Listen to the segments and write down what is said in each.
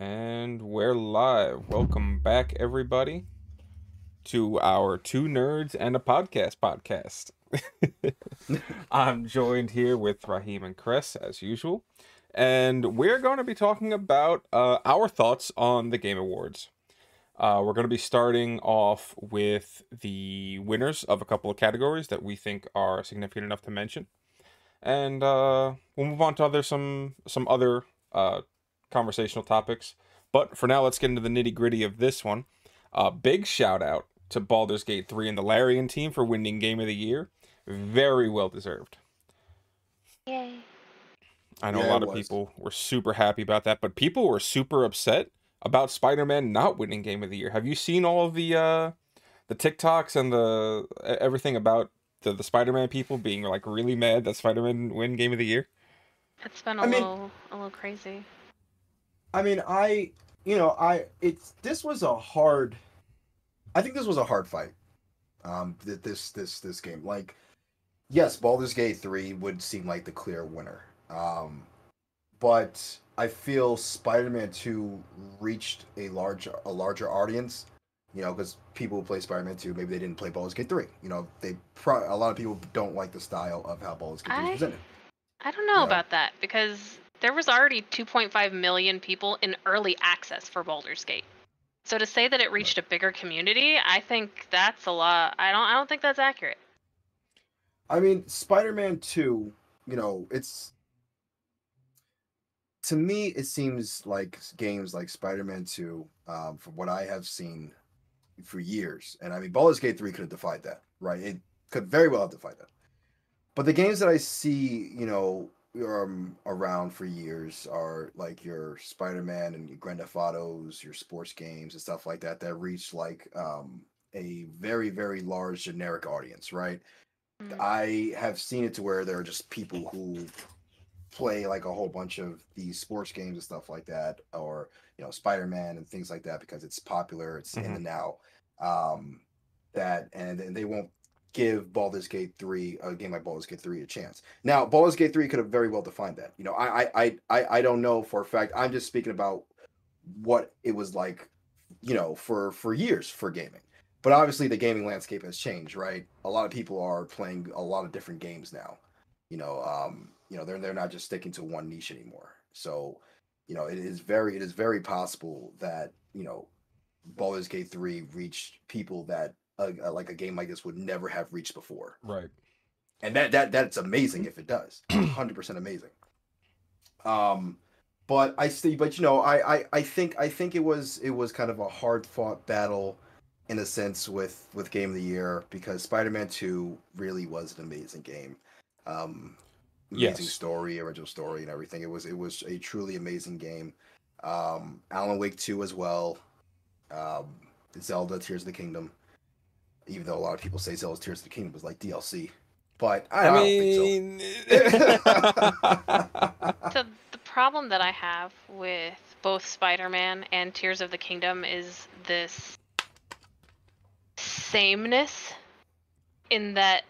And we're live. Welcome back, everybody, to our Two Nerds and a Podcast podcast. I'm joined here with Raheem and Chris, as usual. And we're going to be talking about uh, our thoughts on the Game Awards. Uh, we're going to be starting off with the winners of a couple of categories that we think are significant enough to mention, and uh, we'll move on to other some some other uh, conversational topics. But for now, let's get into the nitty gritty of this one. Uh, big shout out to Baldur's Gate 3 and the Larian team for winning Game of the Year. Very well deserved. Yay. I know Yeah, a lot of was. people were super happy about that, but people were super upset about Spider-Man not winning Game of the Year. Have you seen all of the uh the TikToks and the everything about the, the Spider-Man people being like really mad that Spider-Man win Game of the Year? It's been a I mean- little a little crazy. I mean, I, you know, I, it's, this was a hard, I think this was a hard fight. Um, th- this, this, this game, like, yes, Baldur's Gate 3 would seem like the clear winner. Um, but I feel Spider-Man 2 reached a large, a larger audience, you know, because people who play Spider-Man 2, maybe they didn't play Baldur's Gate 3. You know, they, pro- a lot of people don't like the style of how Baldur's Gate 3 I- is presented. I don't know Yeah. about that because there was already 2.5 million people in early access for Baldur's Gate. So to say that it reached a bigger community, I think that's a lot. I don't I don't think that's accurate. I mean, Spider-Man 2, you know, it's to me it seems like games like Spider-Man 2, um, from what I have seen for years, and I mean Baldur's Gate 3 could have defied that, right? It could very well have defied that. But the games that I see, you know, um, around for years are like your Spider-Man and your Grand Theft Autos, your sports games and stuff like that that reach like um, a very, very large generic audience, right? Mm. I have seen it to where there are just people who play like a whole bunch of these sports games and stuff like that, or you know, Spider Man and things like that because it's popular, it's in the now. Um, that and, and they won't give Baldur's Gate three a game like Baldur's Gate three a chance. Now, Baldur's Gate three could have very well defined that. You know, I I I I, don't know for a fact. I'm just speaking about what it was like, you know, for for years for gaming but obviously the gaming landscape has changed right a lot of people are playing a lot of different games now you know um you know they're they're not just sticking to one niche anymore so you know it is very it is very possible that you know Baldur's Gate 3 reached people that uh, uh, like a game like this would never have reached before. Right. and that that that's amazing if it does. 100% amazing. Um but i see but you know I, I i think i think it was it was kind of a hard fought battle in a sense with with game of the year because spider-man 2 really was an amazing game. Um amazing Yes. story original story and everything. It was it was a truly amazing game. Um alan wake 2 as well. Um zelda tears of the kingdom even though a lot of people say zelda's tears of the kingdom was like dlc but i, I don't think so. mean, So the problem that I have with both Spider-Man and Tears of the Kingdom is this sameness in that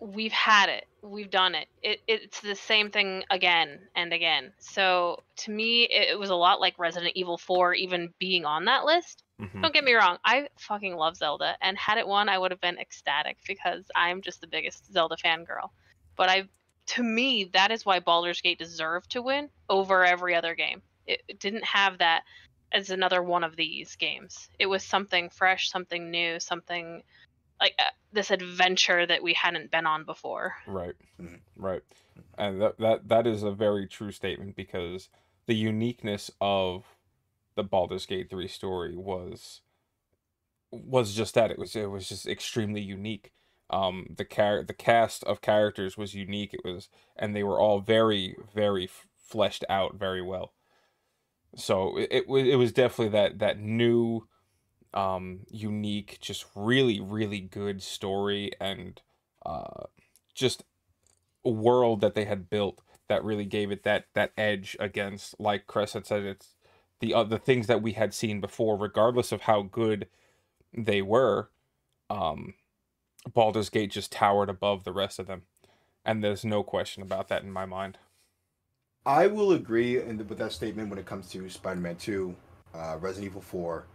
we've had it, we've done it. it it's the same thing again and again. So to me, it, it was a lot like Resident Evil 4 even being on that list. Mhm. Don't get me wrong, I fucking love Zelda, and had it won, I would have been ecstatic because I'm just the biggest Zelda fangirl. But I, to me, that is why Baldur's Gate deserved to win over every other game. It, it didn't have that as another one of these games. It was something fresh, something new, something like uh, this adventure that we hadn't been on before. Right. Mhm. Right. And that that that is a very true statement because the uniqueness of the Baldur's Gate 3 story was was just that it was it was just extremely unique. Um the char- the cast of characters was unique. It was and they were all very very f- fleshed out very well. So it, it was it was definitely that that new um unique just really really good story and uh just a world that they had built that really gave it that that edge against like Chris had said it's the other things that we had seen before regardless of how good they were um Baldur's Gate just towered above the rest of them and there's no question about that in my mind I will agree the, with that statement when it comes to Spider-Man Two, uh, Resident Evil Four,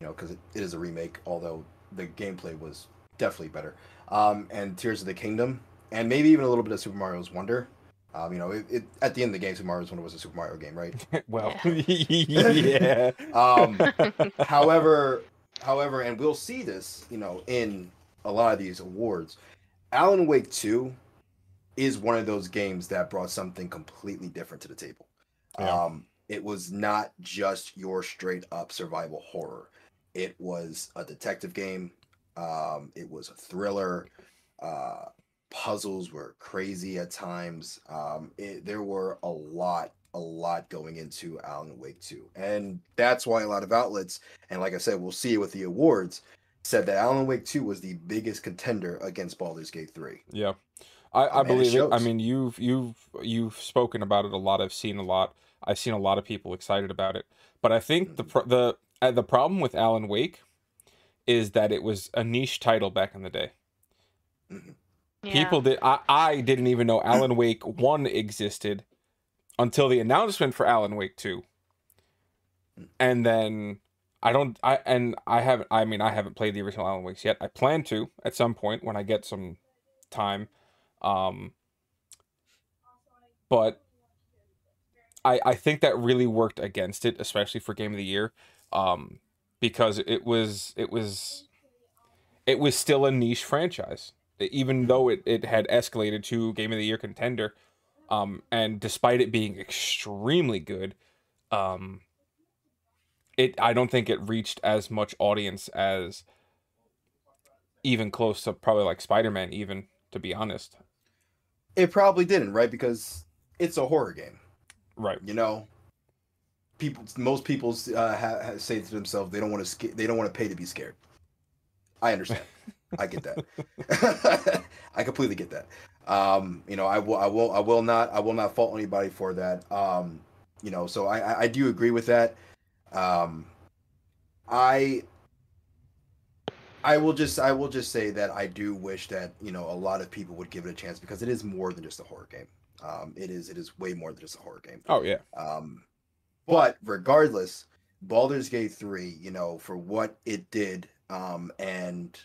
you know, because it, it is a remake, although the gameplay was definitely better. Um, and Tears of the Kingdom, and maybe even a little bit of Super Mario's Wonder. Um, you know, it, it, at the end of the game, Super Mario's Wonder was a Super Mario game, right? well, yeah. Um, however, however, and we'll see this, you know, in a lot of these awards. Alan Wake Two is one of those games that brought something completely different to the table. Yeah. Um, it was not just your straight up survival horror. It was a detective game. Um, it was a thriller. Uh, puzzles were crazy at times. Um, it, there were a lot, a lot going into Alan Wake 2. And that's why a lot of outlets, and like I said, we'll see it with the awards, said that Alan Wake 2 was the biggest contender against Baldur's Gate 3. Yeah. I, I and believe it. I mean, you've you've you've spoken about it a lot. I've seen a lot. I've seen a lot of people excited about it. But I think the pro- the uh, the problem with Alan Wake is that it was a niche title back in the day. Yeah. People did. I, I didn't even know Alan Wake One existed until the announcement for Alan Wake Two, and then I don't. I and I haven't. I mean, I haven't played the original Alan Wakes yet. I plan to at some point when I get some time. Um, but I I think that really worked against it, especially for Game of the Year, um, because it was it was it was still a niche franchise, even though it, it had escalated to Game of the Year contender. Um, and despite it being extremely good, um, it I don't think it reached as much audience as even close to probably like Spider Man, even to be honest. It probably didn't, right? Because it's a horror game. Right. you know people most people uh, ha- say to themselves they don't want to sca- they don't want to pay to be scared i understand i get that i completely get that um you know i will i will i will not i will not fault anybody for that um you know so i i, I do agree with that um i I will just I will just say that I do wish that you know a lot of people would give it a chance because it is more than just a horror game. Um, it is it is way more than just a horror game. Oh yeah. Um, but regardless, Baldur's Gate 3, you know, for what it did um, and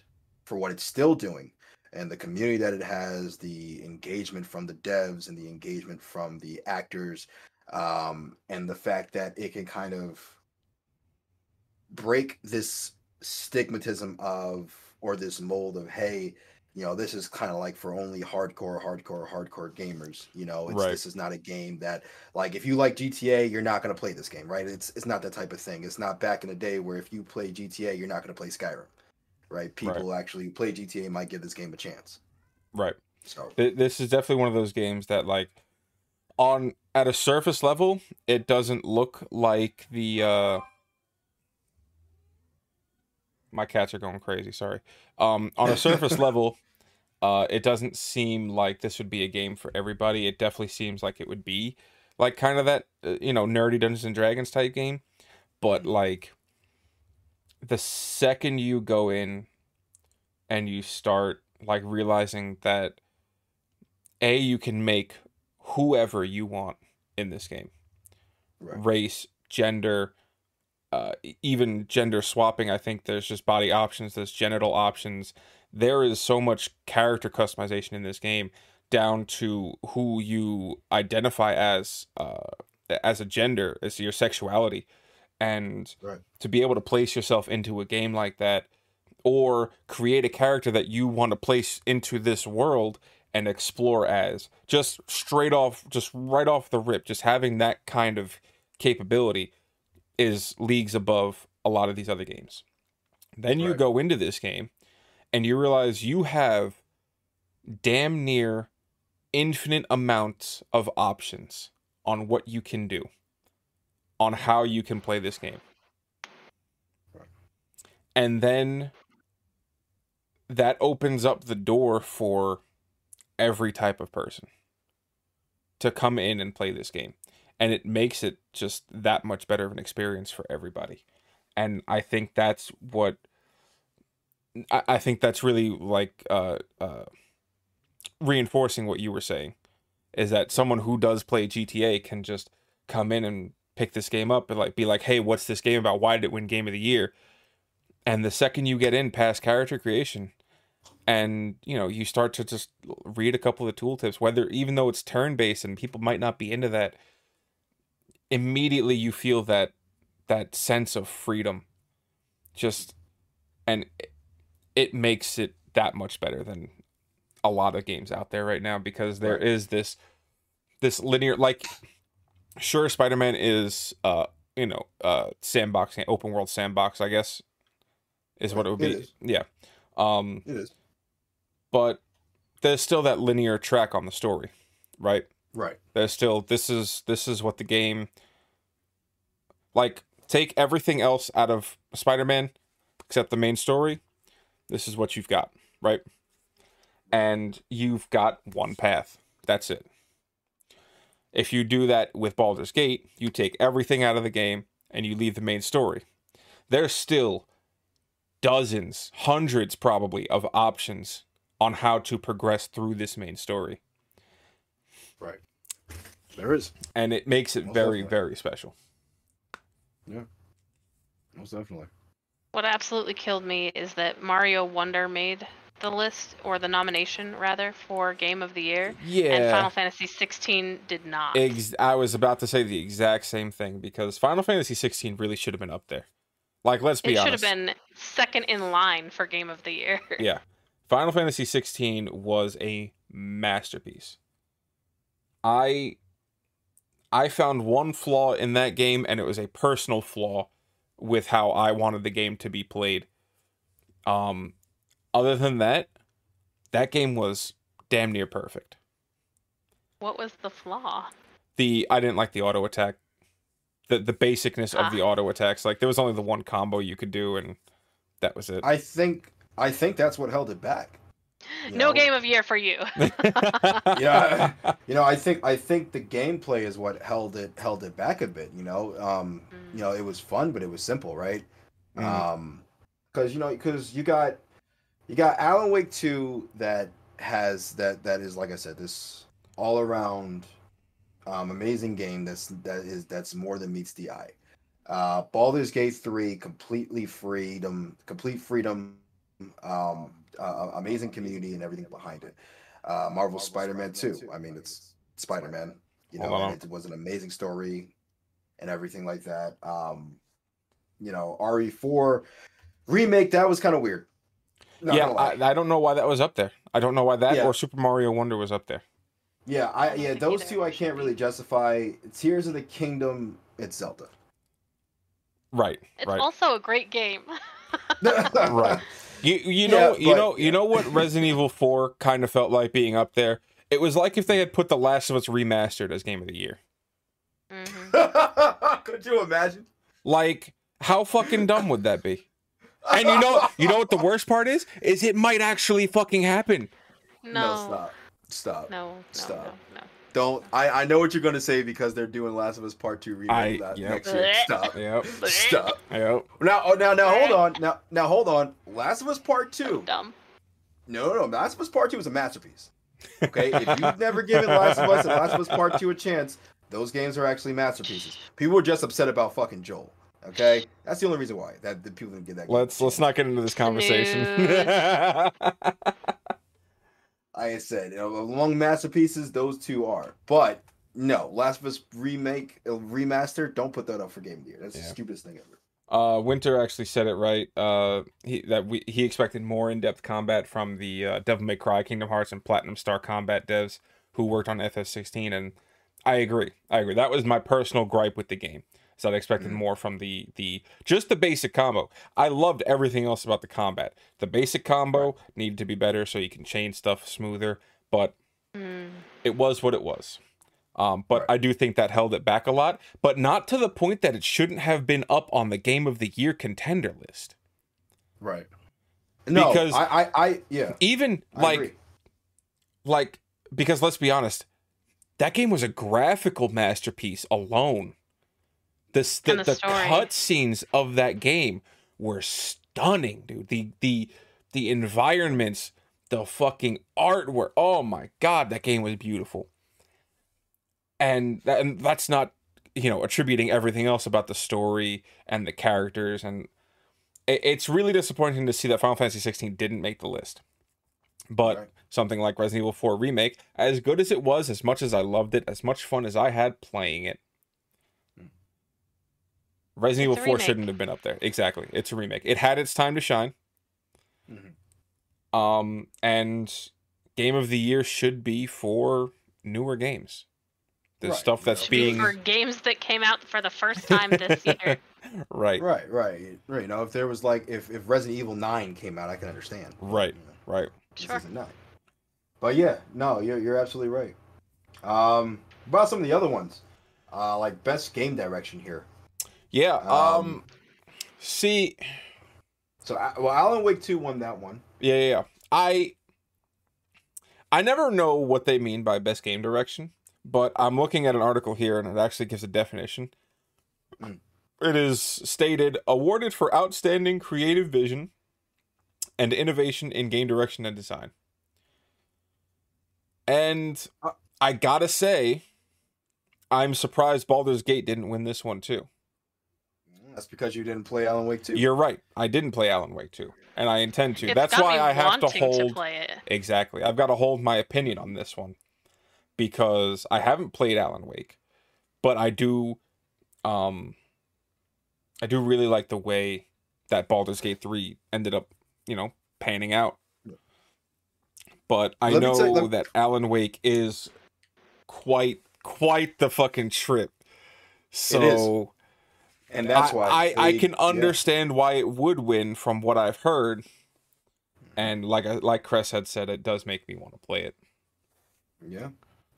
for what it's still doing, and the community that it has, the engagement from the devs and the engagement from the actors, um, and the fact that it can kind of break this stigmatism of or this mold of hey you know this is kind of like for only hardcore hardcore hardcore gamers you know? It's, Right. this is not a game that like if you like gta you're not going to play this game right? It's it's not that type of thing. It's not back in the day where if you play gta you're not going to play skyrim right people who actually play gta might give this game a chance Right. so This is definitely one of those games that like on at a surface level, it doesn't look like the uh my cats are going crazy, sorry. Um on a surface level, uh it doesn't seem like this would be a game for everybody. It definitely seems like it would be like kind of that uh, you know, nerdy Dungeons and Dragons type game, but like the second you go in and you start like realizing that a you can make whoever you want in this game. Right. Race gender uh, even gender swapping i think there's just body options there's genital options. There is so much character customization in this game down to who you identify as uh, as a gender as your sexuality and Right. to be able to place yourself into a game like that or create a character that you want to place into this world and explore as just straight off just right off the rip just having that kind of capability is leagues above a lot of these other games then you Right. go into this game and you realize you have damn near infinite amounts of options on what you can do on how you can play this game. And then that opens up the door for every type of person to come in and play this game. And it makes it just that much better of an experience for everybody. And i think that's what i, I think that's really like uh, uh, reinforcing what you were saying is that someone who does play GTA can just come in and pick this game up and like be like, "Hey, what's this game about? Why did it win game of the year?" And the second you get in past character creation and, you know, you start to just read a couple of the tooltips, whether even though it's turn-based and people might not be into that, immediately you feel that that sense of freedom. Just and it, it makes it that much better than a lot of games out there right now because there is this this linear like sure spider-man is uh you know uh sandbox open world sandbox i guess is what it would be. Is. yeah. Um It is. but there's still that linear track on the story right? Right. there's still this is this is what the game like take everything else out of spider-man except the main story. This is what you've got right? And you've got one path. That's it if you do that with Baldur's Gate you take everything out of the game and you leave the main story there's still dozens hundreds probably of options on how to progress through this main story Right. There is. and it makes it Most very definitely. very special Yeah. Most definitely. What absolutely killed me is that Mario Wonder made the list or the nomination rather for Game of the Year, Yeah. and Final Fantasy 16 did not. Ex- i was about to say the exact same thing because final fantasy 16 really should have been up there like let's be honest, it should have been second in line for Game of the Year. yeah final fantasy 16 was a masterpiece i i found one flaw in that game and it was a personal flaw with how i wanted the game to be played um other than that that game was damn near perfect What was the flaw? the I didn't like the auto attack. The the basicness of the Ah. auto attacks. Like there was only the one combo you could do and that was it. I think I think that's what held it back. you no know? Game of Year for you. Yeah. You know, I think I think the gameplay is what held it held it back a bit. You know, um, you know, it was fun, but it was simple, right? Mhm. Um, because you know, because you got you got Alan Wake two that has that that is like I said, this all around um, amazing game that's that is that's more than meets the eye. Uh, Baldur's Gate three, completely freedom, complete freedom, um, uh, amazing community and everything behind it. Uh, Marvel Spider-Man 2. I mean, it's Spider-Man. You know, Hold it was an amazing story and everything like that. Um, you know, RE4 remake that was kind of weird. Not yeah, gonna lie. I, I don't know why that was up there. I don't know why that Yeah. or Super Mario Wonder was up there. yeah, I yeah, those two I can't really justify. Tears of the Kingdom, it's Zelda. Right. It's right. also a great game. Right. You you know Yeah, you but- know you know what Resident Evil 4 kind of felt like being up there? It was like if they had put The Last of Us remastered as game of the year. hmm Could you imagine? Like how fucking dumb would that be? And you know you know what the worst part is? Is it might actually fucking happen. No. stop. Stop. No, no, Stop. no, no. Don't. I, I know what you're gonna say because they're doing Last of Us Part Two remake I- that yep. next year. Stop. Yep. Stop. Yep. Now, oh, now, now, hold on. Now, now, hold on. Last of Us Part Two. Dumb. No, no, Last of Us Part Two is a masterpiece. Okay, if you've never given Last of Us and Last of Us Part Two a chance, those games are actually masterpieces. People were just upset about fucking Joel. Okay, that's the only reason why that the people didn't get that. game Let's let's not get into this conversation. I said, you know, among masterpieces, those two are. But no, Last of Us remake, uh, remaster, don't put that up for Game of the Year. That's the stupidest thing ever. uh, Winter actually said it right. Uh, he that we he expected more in depth combat from the uh, Devil May Cry, Kingdom Hearts, and Platinum Star Combat devs who worked on FF16, and I agree. I agree. That was my personal gripe with the game. So I expected Mhm. more from the the just the basic combo. I loved everything else about the combat. The basic combo needed to be better so you can chain stuff smoother, but Mm. it was what it was. Um, but Right. I do think that held it back a lot, but not to the point that it shouldn't have been up on the game of the year contender list. Right. No, Because- I, I, I yeah, Even I like agree. like because let's be honest, that game was a graphical masterpiece alone. This the, And the the story. cut scenes of that game were stunning, dude. The the the environments, the fucking artwork. Oh my god, that game was beautiful. and that, and that's not you know attributing everything else about the story and the characters and it, it's really disappointing to see that Final Fantasy 16 didn't make the list. But Right. something like Resident Evil 4 remake, as good as it was, as much as I loved it, as much fun as I had playing it. Resident It's Evil 4 shouldn't have been up there. Exactly, it's a remake. It had its time to shine. Mhm. Um, and Game of the Year should be for newer games. The Right, stuff that's yeah. being for games that came out for the first time this year. right, Right, right, right. You know, if there was like if if Resident Evil Nine came out, I can understand. Right. You know, right. this Sure. isn't nine. But yeah, no, you're you're absolutely right. Um, about some of the other ones, uh, like best game direction here. Yeah. Um, Um. See. So, well, Alan Wake Two won that one. Yeah, yeah, yeah. I I never know what they mean by best game direction, but I'm looking at an article here and it actually gives a definition. Mm. It is stated awarded for outstanding creative vision and innovation in game direction and design. And Uh- I gotta say, I'm surprised Baldur's Gate didn't win this one too. That's because you didn't play Alan Wake Two. You're right. I didn't play Alan Wake 2, and I intend to. It's That's got why me I have to wanting hold play it. Exactly. I've got to hold my opinion on this one because I haven't played Alan Wake, but I do um I do really like the way that Baldur's Gate 3 ended up, you know, panning out. But I Let know tell- let- that Alan Wake is quite quite the fucking trip. So and that's I, why I, I they- can yeah. understand why it would win from what I've heard. And like I, like Chris had said, it does make me want to play it. Yeah.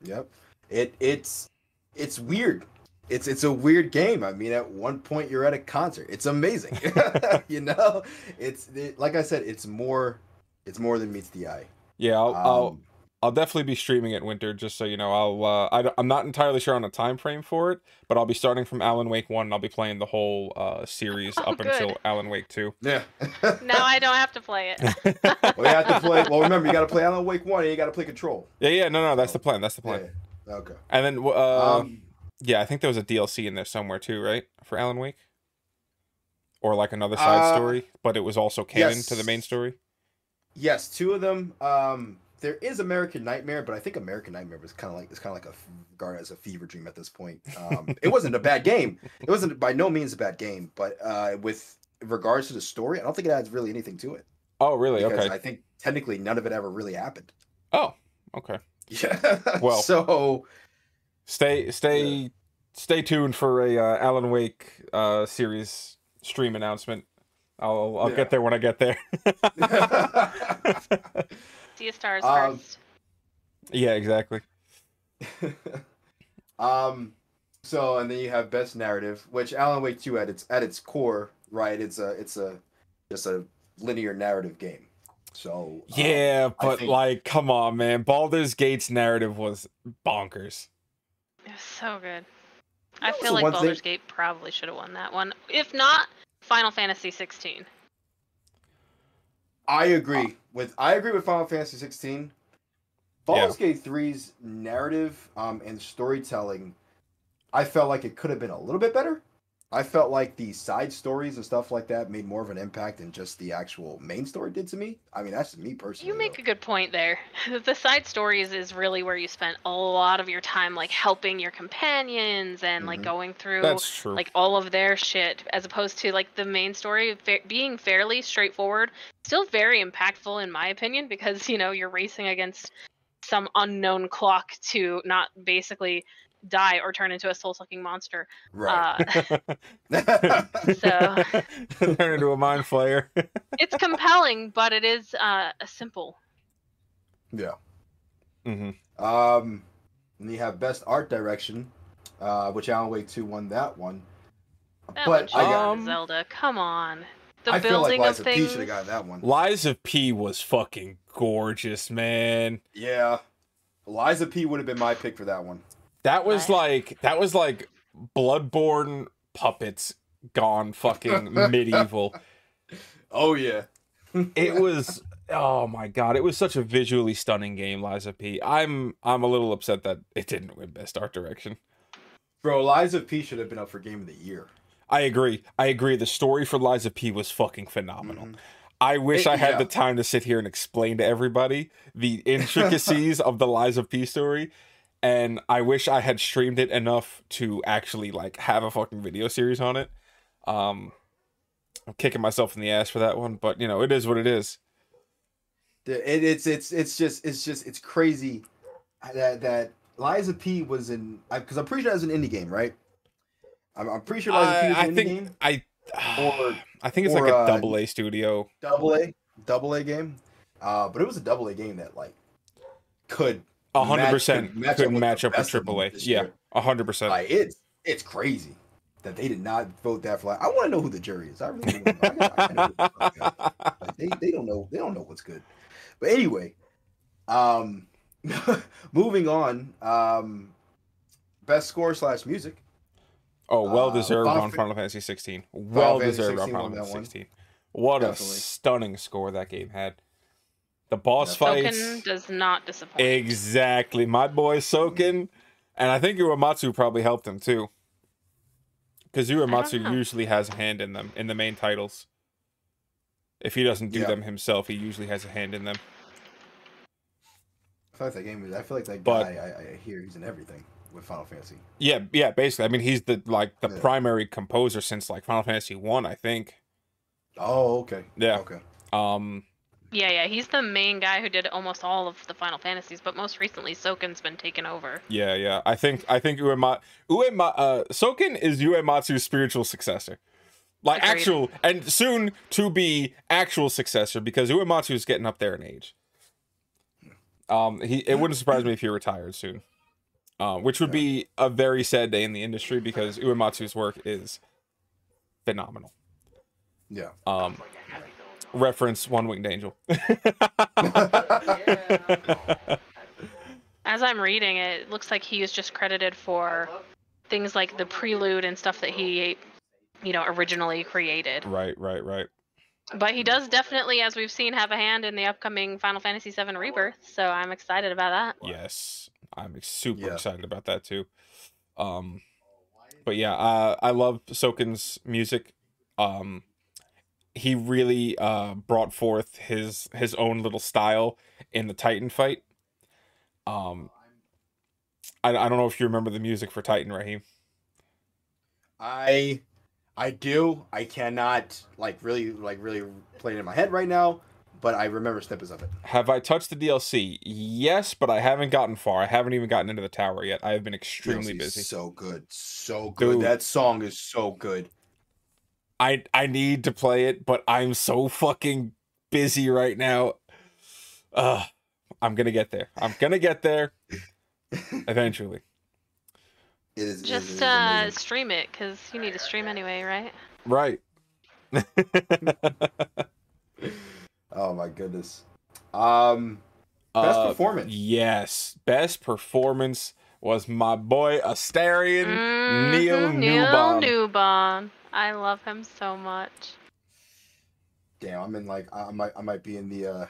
Yep. It it's it's weird. It's it's a weird game. I mean, at one point you're at a concert. It's amazing. you know, it's it, like I said. It's more. It's more than meets the eye. Yeah, I'll Um, I'll definitely be streaming it winter, just so you know. I'll uh, I, I'm not entirely sure on a time frame for it, but I'll be starting from Alan Wake one. And I'll be playing the whole uh, series Oh, up good. until Alan Wake two. yeah. Now I don't have to play it. well, you have to play. Well, remember you got to play Alan Wake one, and you got to play Control. yeah, yeah, no, no, that's the plan. That's the plan. Yeah. Okay. And then uh, Um, yeah, I think there was a DLC in there somewhere too, right, for Alan Wake, or like another side Uh, story, but it was also canon to the main story. yes, two of them. Um, there is American Nightmare, but I think American Nightmare was kind of like it's kind of like a regarded as a fever dream at this point. Um, it wasn't a bad game. It wasn't by no means a bad game, but uh, with regards to the story, I don't think it adds really anything to it. Oh, really? because Okay. I think technically none of it ever really happened. Oh, okay. Yeah. Well- so Stay, stay, stay tuned for a uh, Alan Wake uh, series stream announcement. I'll I'll Yeah. get there when I get there. See a stars Um, first. yeah, exactly. um so and then you have best narrative, which Alan Wake 2 at its at its core, right? It's a it's a just a linear narrative game. So um, Yeah, I but think- like, come on, man. Baldur's Gate's narrative was bonkers. It was so good. That I feel like one thing- Baldur's Gate probably should have won that one. If not, Final Fantasy 16. I agree with I agree with Final Fantasy 16. Baldur's Gate 3's narrative um, and storytelling, I felt like it could have been a little bit better. I felt like the side stories and stuff like that made more of an impact than just the actual main story did to me. I mean, that's me personally. You make though. a good point there. The side stories is really where you spent a lot of your time, like helping your companions and like Mhm. going through like all of their shit, as opposed to like the main story fa- being fairly straightforward. Still very impactful in my opinion because you know you're racing against some unknown clock to not basically die or turn into a soul-sucking monster. right. Uh, so Turn into a mind flayer. it's compelling, but it is uh, simple. yeah. Mm-hmm. Um, and you have best art direction, uh, which Alan Wake 2 won that one. That but one I got, Um, Zelda. Come on. The I feel like building of Lies of P things. should have gotten that one. Lies of P was fucking gorgeous, man. Yeah. Lies of P would have been my pick for that one. That was Right. like that was like Bloodborne puppets gone fucking medieval. Oh yeah. It was oh my god, it was such a visually stunning game, Lies of P. I'm I'm a little upset that it didn't win best art direction. Bro, Lies of P should have been up for game of the year. I agree. I agree. The story for Lies of P was fucking phenomenal. Mhm. I wish It- I had yeah. the time to sit here and explain to everybody the intricacies of the Lies of P story. And I wish I had streamed it enough to actually like have a fucking video series on it. Um I'm kicking myself in the ass for that one, but you know, it is what it is. It, it's it's it's just it's just it's crazy that that Lies of P was in because I'm pretty sure that's an indie game, right? I'm, I'm pretty sure Lies of P was I, I indie think game, I or I think it's or, like a uh, double A studio. double A, double A game. Uh, but it was a double A game that like could hundred percent could match with match up with best of them triple A. Yeah, a hundred percent. like it's it's crazy that they did not vote that. Like, I want to know who the jury is. I really want to know. I gotta- I gotta know the fuck that is. Like, they they don't know they don't know what's good. But anyway, um, moving on. Um, best score slash music. Oh, well Uh, deserved on Final Fantasy 16. Well deserved on 16 Final Fantasy one. 16. What Definitely. a stunning score that game had. The boss Yeah. fights. Soken does not disappoint. Exactly. My boy Soken. And I think Uematsu probably helped him too. Because Uematsu know. usually has a hand in them, in the main titles. If he doesn't do Yeah. them himself, he usually has a hand in them. I feel like that game. is- I feel like that But- guy. I, I hear he's in everything with Final Fantasy. Yeah, yeah, basically. I mean, he's the like the Yeah. primary composer since like Final Fantasy 1, I think. Oh, okay. Yeah. Okay. Um Yeah, yeah, he's the main guy who did almost all of the Final Fantasies, but most recently Soken's been taken over. Yeah, yeah. I think I think Uema Uema uh Soken is Uematsu's spiritual successor. Like Agreed. actual and soon to be actual successor because Uematsu is getting up there in age. Um he it wouldn't surprise me if he retired soon. Um which would be a very sad day in the industry because Uematsu's work is phenomenal. Yeah. Um reference One Winged Angel. As I'm reading it, it looks like he is just credited for things like the prelude and stuff that he, you know, originally created. right, right, right. But he does definitely, as we've seen, have a hand in the upcoming Final Fantasy VII Rebirth, so I'm excited about that. Yes, I'm super Yeah. excited about that too. Um, but yeah, uh, I love Soken's music. Um, he really uh brought forth his his own little style in the Titan fight. Um, I I don't know if you remember the music for Titan, Raheem. I I do. I cannot like really like really play it in my head right now, but I remember snippets of it. Have I touched the DLC? Yes, but I haven't gotten far. I haven't even gotten into the tower yet. I have been extremely DLC is busy. So good, so good. Dude. That song is so good. I I need to play it, but I'm so fucking busy right now. Uh I'm gonna get there. I'm gonna get there eventually. It is it is- it Just is uh, stream it, because you need to stream anyway, right? Right. Oh my goodness. Um, best Uh, performance. Yes, best performance was my boy Astarion Neil Mhm, Neil Newbon. Newbon. I love him so much. Damn, I'm in like I might I might be in the uh.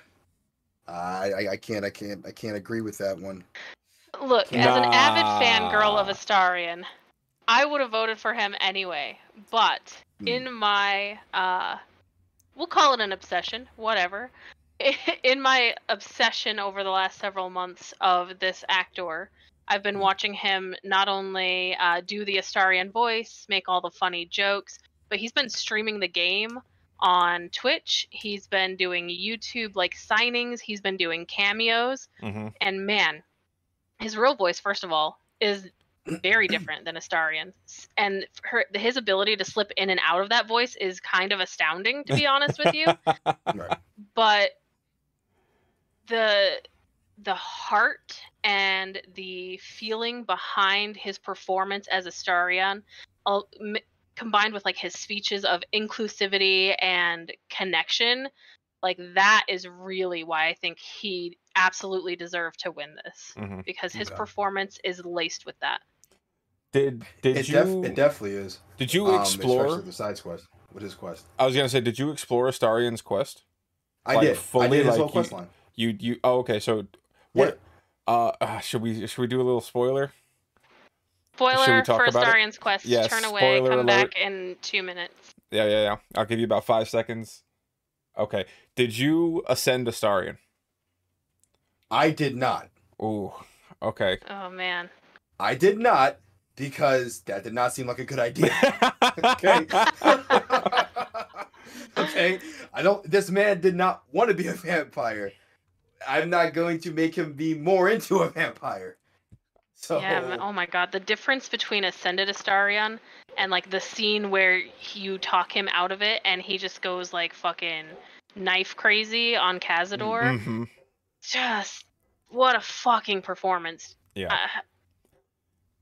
I, I I can't I can't I can't agree with that one. Look, as an avid fangirl of Nah. Astarion, I would have voted for him anyway. But Hmm. in my, uh, we'll call it an obsession, whatever. In my obsession over the last several months of this actor, I've been watching him not only uh, do the Astarion voice, make all the funny jokes, but he's been streaming the game on Twitch. He's been doing YouTube like signings. He's been doing cameos hmm and man, his real voice, first of all, is very different than Astarion's, and her his ability to slip in and out of that voice is kind of astounding, to be honest with you. Right. But the the heart and the feeling behind his performance as Astarion, uh, m- combined with like his speeches of inclusivity and connection, like that is really why I think he absolutely deserved to win this hmm because his Okay. performance is laced with that. Did did It, you def- it definitely is. did you Um, explore? especially the side quest with his quest. I was gonna say, did you explore Astarion's quest? I Like, did. fully, I did his like, whole you- line. You you oh okay so what uh, uh should we should we do a little spoiler? Spoiler talk for about it? Quest. Yes, Turn away. Come alert. back in two minutes. Yeah yeah yeah. I'll give you about five seconds. Okay. Did you ascend Astarion? I did not. Ooh. Okay. Oh man. I did not because that did not seem like a good idea. Okay. okay. I don't. This man did not want to be a vampire. I'm not going to make him be more into a vampire. So Yeah. Oh my god. The difference between Ascended Astarion and like the scene where you talk him out of it and he just goes like fucking knife crazy on Cazador. Mm-hmm. Just what a fucking performance. Yeah. Uh,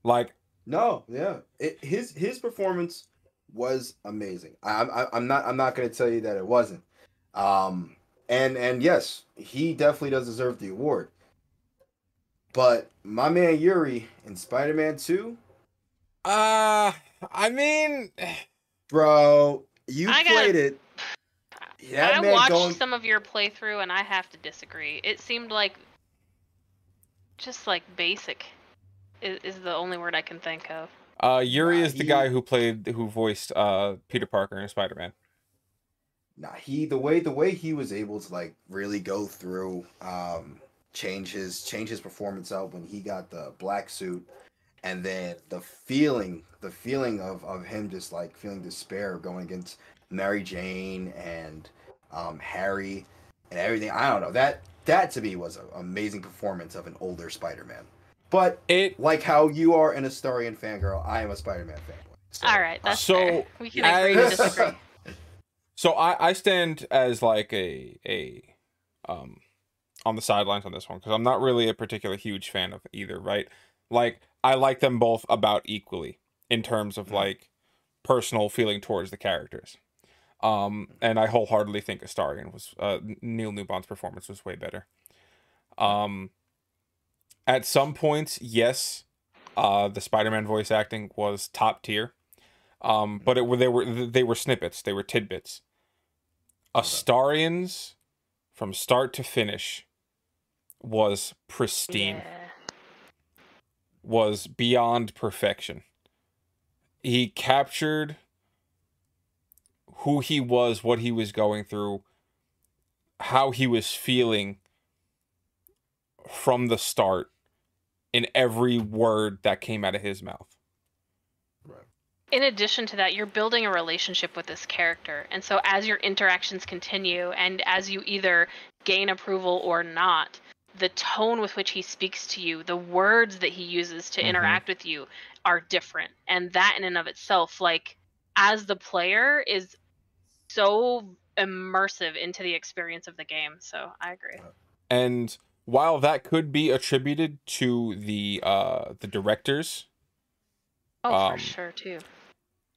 Like no, yeah, it, his his performance was amazing. I, I'm I'm not I'm not going to tell you that it wasn't. Um, and and yes, he definitely does deserve the award. But my man Yuri in Spider-Man Two, uh I mean bro, you I gotta- played it. That I watched going- some of your playthrough and I have to disagree. It seemed like just like basic is, is the only word I can think of. uh Yuri Nah, is the he- guy who played who voiced uh Peter Parker in Spider-Man. Nah, he the way the way he was able to like really go through um change his change his performance out when he got the black suit and then the feeling the feeling of of him just like feeling despair going against Mary Jane and um Harry and everything. I don't know. That that to me was an amazing performance of an older Spider-Man. But It like how you are an Astarion fangirl, I am a Spider-Man fanboy. So- All right, that's So, fair. We can agree to disagree. So I, I stand as like a a um on the sidelines on this one because I'm not really a particular huge fan of either, right? Like I like them both about equally in terms of Mhm. like personal feeling towards the characters. Um and I wholeheartedly think Astarion was uh Neil Newbon's performance was way better. Um at some points, yes, uh the Spider-Man voice acting was top tier. Um but it were they were they were snippets, they were tidbits. Astarion's from start to finish was pristine, Yeah. was beyond perfection. He captured who he was, what he was going through, how he was feeling from the start in every word that came out of his mouth. In addition to that, you're building a relationship with this character. And so as your interactions continue and as you either gain approval or not, the tone with which he speaks to you, the words that he uses to Mhm. interact with you are different. And that in and of itself, like as the player is so immersive into the experience of the game. So I agree. And while that could be attributed to the uh the directors Oh, Um, for sure too.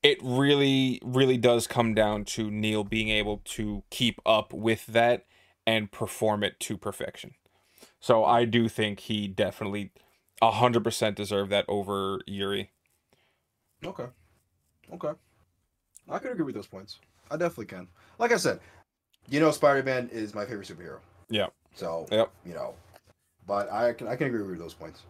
It really really does come down to Neil being able to keep up with that and perform it to perfection. So I do think he definitely 100% deserved that over Yuri. Okay. Okay. I could agree with those points. I definitely can. Like I said, you know, Spider Man is my favorite superhero. Yeah. So Yep. you know, but I can I can agree with those points.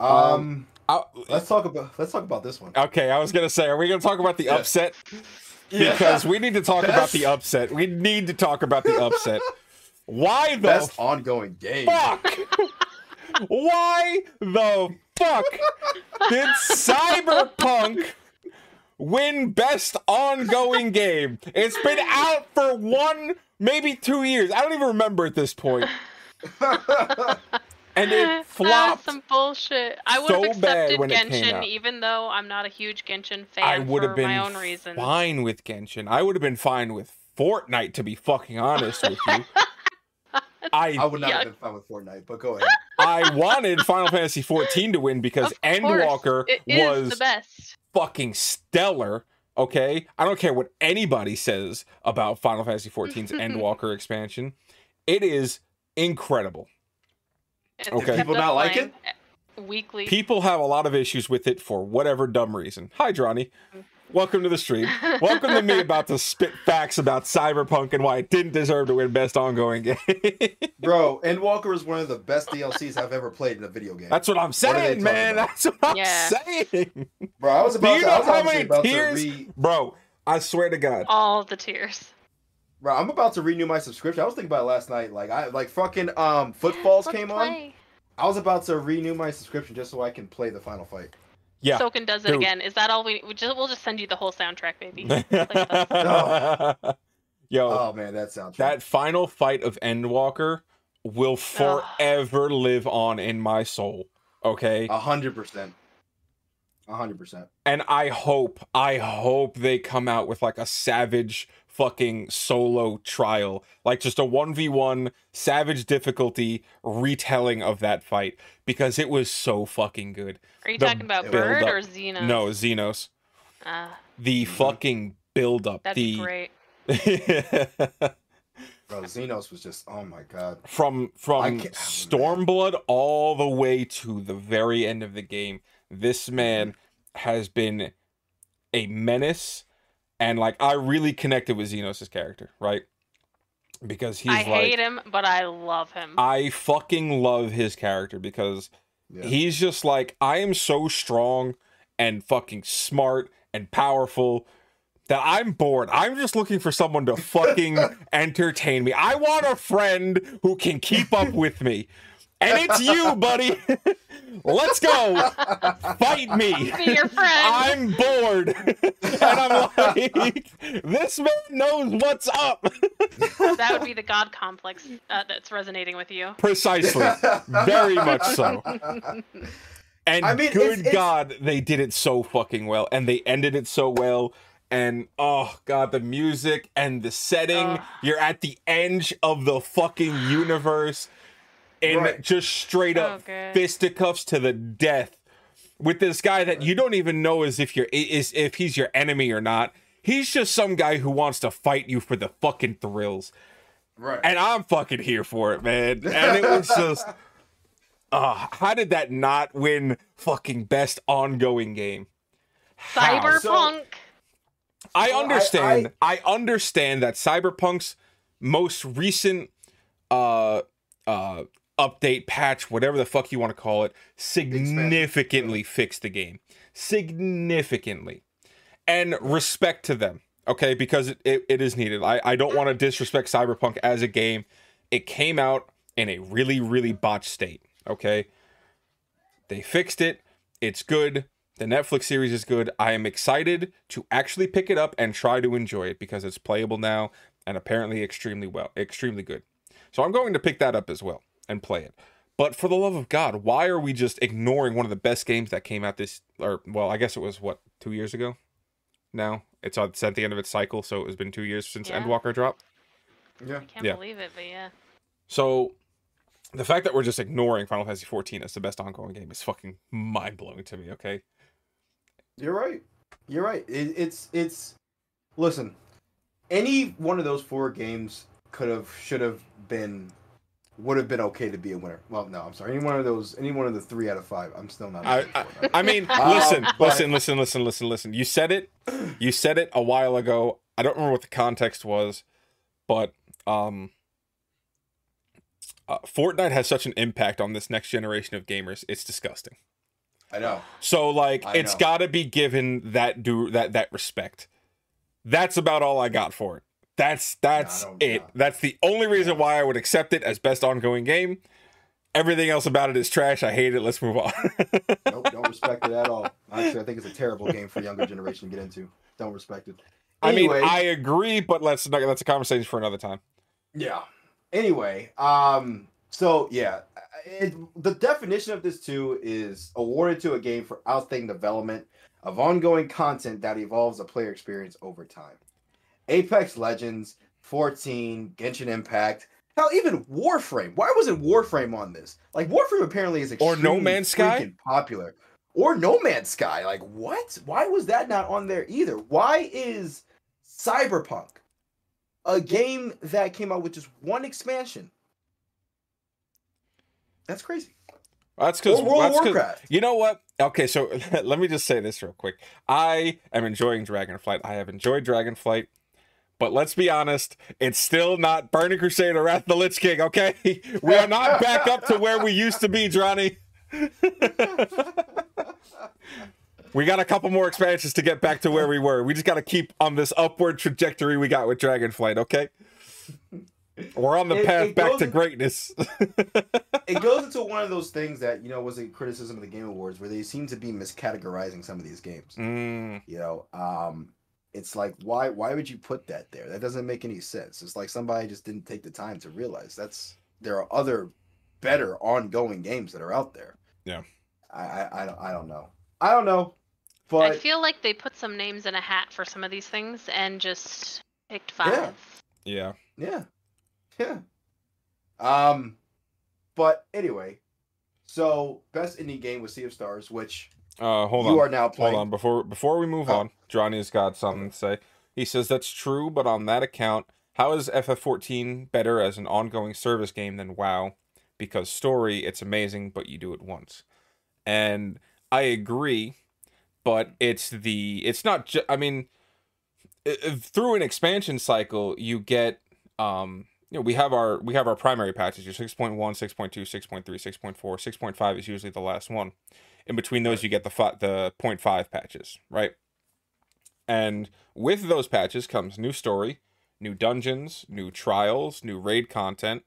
Um, Um, let's talk about let's talk about this one. okay, I was going to say are we going to talk about the Yeah. upset Yeah. because we need to talk about the upset. We need to talk about the upset. Why the best ongoing game. fuck? Why the fuck did Cyberpunk win best ongoing game? It's been out for one, maybe two years. I don't even remember at this point. And it ah, That's flopped. some bullshit. I would so have accepted when it came Genshin, even though I'm not a huge Genshin fan I would have been my own reasons. fine with Genshin. I would have been fine with Fortnite, to be fucking honest with you. I I would not Yuck. have been fine with Fortnite, but go ahead. I wanted Final Fantasy 14 to win because Of Endwalker was the best. fucking stellar. Okay, I don't care what anybody says about Final Fantasy 14's Endwalker expansion. It is incredible. It's Okay. People not like playing, uh, Weekly. People have a lot of issues with it for whatever dumb reason. Hi, Johnny. Welcome to the stream. Welcome to me about to spit facts about Cyberpunk and why it didn't deserve to win Best Ongoing Game. Bro, Endwalker is one of the best DLCs I've ever played in a video game. That's what I'm are they saying, man. about? That's what I'm Yeah. saying. Bro, I was Do about you to, I know was how many tears? re, Bro, I swear to God. All the tears. Bro, I'm about to renew my subscription. I was thinking about it last night. Like I like fucking um Footfalls Let's came on. I was about to renew my subscription just so I can play the final fight. Yeah. Soken does it Dude. again. Is that all we? we just, we'll just send you the whole soundtrack, baby. Play with us. Yo, Oh man, that sounds that final fight of Endwalker will forever live on in my soul. Okay? a hundred percent. A hundred percent. And I hope, I hope they come out with like a savage fucking solo trial. Like just a 1v1 savage difficulty retelling of that fight. Because it was so fucking good. Are you The talking about Bird up- or Xena? No, Zenos. Ah, The Mhm. fucking build up. that'd the be great. Bro, Zenos was just oh my god. from from can't- Stormblood all the way to the very end of the game, this man has been a menace, and like I really connected with Zenos' character, right? Because he's I like hate him, but I love him. I fucking love his character because Yeah. he's just like I am so strong and fucking smart and powerful that I'm bored. I'm just looking for someone to fucking entertain me. I want a friend who can keep up with me. And it's you, buddy. Let's go. Fight me. Be your friend. I'm bored. and I'm like, this man knows what's up. that would be the god complex uh, that's resonating with you. Precisely. Very much so. And I mean, good it's- it's- God, they did it so fucking well, and they ended it so well. And oh god, the music and the setting. Ugh. You're at the edge of the fucking universe, and Right. just straight up good. fisticuffs to the death with this guy that you don't even know as if you're is if he's your enemy or not. He's just some guy who wants to fight you for the fucking thrills right. and I'm fucking here for it, man. And it was just, uh, how did that not win fucking best ongoing game? How? Cyberpunk. I Well, I- understand. I, understand that Cyberpunk's most recent uh uh update patch, whatever the fuck you want to call it, significantly fixed the game. Significantly. And respect to them, okay? Because it, it, it is needed. I, I don't want to disrespect Cyberpunk as a game. It came out in a really, really botched state, okay? They fixed it. It's good. The Netflix series is good. I am excited to actually pick it up and try to enjoy it because it's playable now and apparently extremely well, extremely good. So I'm going to pick that up as well and play it. But for the love of God, why are we just ignoring one of the best games that came out this or well, I guess it was what, 2 years ago? Now, it's it's at the end of its cycle, so it's been 2 years since Yeah. Endwalker dropped. yeah. I can't Yeah. believe it, but yeah. So the fact that we're just ignoring Final Fantasy 14 as the best ongoing game is fucking mind blowing to me. Okay, You're right. You're right. It, it's it's. Listen, any one of those four games could have, should have been, would have been okay to be a winner. Well, no, I'm sorry. Any one of those, any one of the three out of five, I'm still not. I- that. I mean, Um, listen, listen, listen, listen, listen, listen. You said it, you said it a while ago. I don't remember what the context was, but um, uh, Fortnite has such an impact on this next generation of gamers. It's disgusting. I know. So like, I it's got to be given that do that that respect. That's about all I got for it. That's that's it. That's the only reason why I would accept it as best ongoing game. Everything else about it is trash. I hate it. Let's move on. Nope, don't respect it at all. Actually, I think it's a terrible game for younger generation to get into. Don't respect it. I mean, I agree, but let's not, that's a conversation for another time. Yeah. Anyway, um, so yeah, it, the definition of this too is awarded to a game for outstanding development of ongoing content that evolves a player experience over time. Apex Legends, 14, Genshin Impact, hell, even Warframe. Why wasn't Warframe on this? Like Warframe apparently is Or No extremely Man's Sky? popular. Or No Man's Sky. Like what? Why was that not on there either? Why is Cyberpunk a game that came out with just one expansion? That's crazy. That's because Or World of Warcraft. you know what? okay, so let me just say this real quick. I am enjoying Dragonflight. I have enjoyed Dragonflight, but let's be honest, it's still not Burning Crusade or Wrath of the Lich King, okay? We are not back up to where we used to be, Johnny. we got a couple more expansions to get back to where we were. We just got to keep on this upward trajectory we got with Dragonflight, okay? We're on the It- path it back to in- greatness. it goes into one of those things that you know was a criticism of the Game Awards, where they seem to be miscategorizing some of these games. mm, You know, um, it's like why why would you put that there? That doesn't make any sense. It's like somebody just didn't take the time to realize that's there are other better ongoing games that are out there. Yeah. I I, I don't I don't know. I don't know. I feel like they put some names in a hat for some of these things and just picked five. Yeah. yeah. Yeah. Yeah. Um but anyway, so best indie game was Sea of Stars, which Uh, hold you on. are now playing. Hold on, before before we move Oh. on, Johnny's got something to say. He says that's true, but on that account, how is FF14 better as an ongoing service game than WoW? Because story, it's amazing, but you do it once. And I agree, but it's the it's not just I mean i- i- through an expansion cycle, you get um you know, we have our we have our primary patches, your 6.1, 6.2, 6.3, 6.4, 6.5 is usually the last one in between those you get the fi- the 0.5 patches right and with those patches comes new story new dungeons new trials new raid content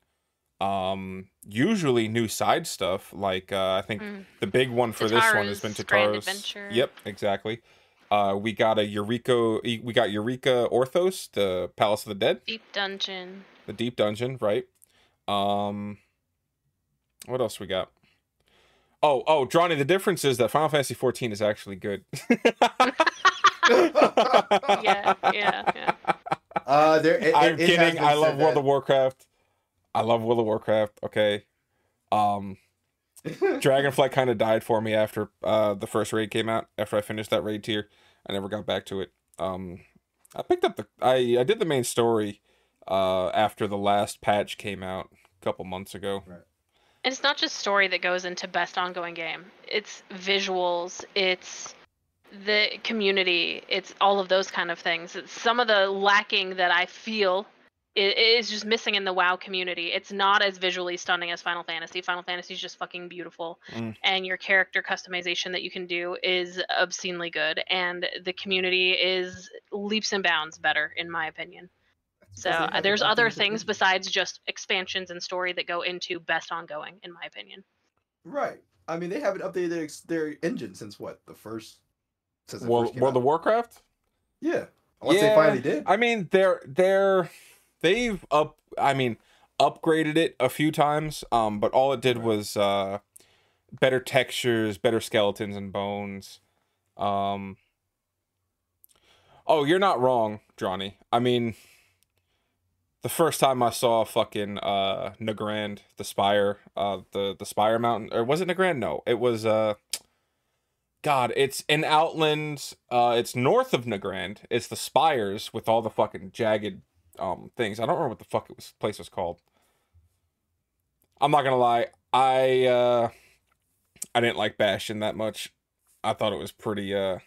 um usually new side stuff like uh, i think Mm. the big one for this one has been Adventure. yep exactly uh we got a eureka we got eureka orthos the palace of the dead Deep Dungeon. the deep dungeon right um what else we got oh oh Drawny, the difference is that final fantasy 14 is actually good. Yeah, yeah, yeah. Uh, there. It, i'm it- it kidding. i love world that- of warcraft. I love world of warcraft. Okay. Um dragonflight kind of died for me after uh the first raid came out after i finished that raid tier. I never got back to it. Um i picked up the i i did the main story uh after the last patch came out a couple months ago And it's not just story that goes into best ongoing game. It's visuals, it's the community, it's all of those kind of things. It's some of the lacking that I feel is just missing in the WoW community. It's not as visually stunning as Final Fantasy. Final Fantasy is just fucking beautiful, Mm. and your character customization that you can do is obscenely good, and the community is leaps and bounds better, in my opinion. So uh, there's other things besides just expansions and story that go into best ongoing, in my opinion. Right. I mean, they haven't updated their, their engine since what the first. Since it world, first world of warcraft Yeah. Once Yeah. they finally did. I mean, they're they're they've up. I mean, upgraded it a few times. Um, but all it did Right. was uh, better textures, better skeletons and bones. Um. Oh, you're not wrong, Johnny. I mean, the first time I saw fucking uh Nagrand, the Spire, uh, the the Spire Mountain, or was it Nagrand? No, it was uh. God, it's in Outland. Uh, it's north of Nagrand. It's the spires with all the fucking jagged um things. I don't remember what the fuck it was place was called. I'm not gonna lie. I uh, I didn't like Bastion that much. I thought it was pretty uh,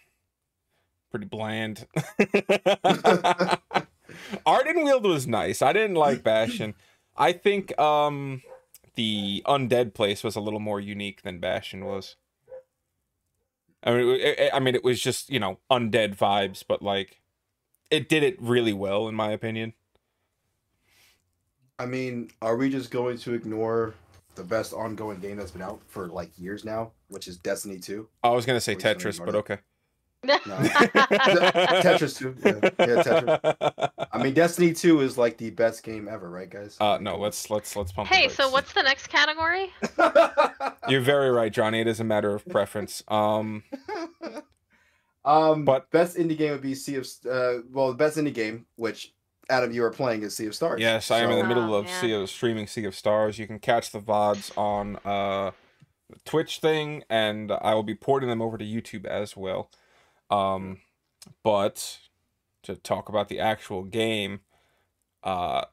pretty bland. Ardenweald was nice. I didn't like Bastion. I think um the undead place was a little more unique than Bastion was. I mean, it, I mean, it was just you know undead vibes, but like, it did it really well in my opinion. I mean, are we just going to ignore the best ongoing game that's been out for like years now, which is Destiny 2? I was gonna say Tetris, but that. Okay. Tetris 2. Yeah, yeah Tetris. I mean, Destiny 2 is like the best game ever, right, guys? Uh, no, let's let's let's pump. the hey, so what's the next category? You're very right, Johnny. It is a matter of preference. Um, um, But- best indie game would be Sea of uh, well, the best indie game, which Adam, you are playing is Sea of Stars. yes, I am in the So- middle Oh, of yeah. Sea of streaming Sea of Stars. You can catch the vods on uh the Twitch thing, and I will be porting them over to YouTube as well. Um, but to talk about the actual game, uh,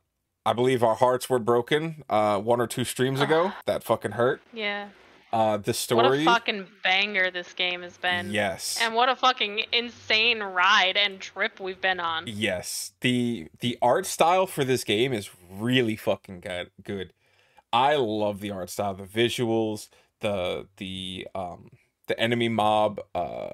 I believe our hearts were broken uh one or two streams ago. That fucking hurt. Yeah. Uh, the story. What a fucking banger this game has been. yes. And what a fucking insane ride and trip we've been on. Yes, the the art style for this game is really fucking good. Good. I love the art style, the visuals, the the um the enemy mob uh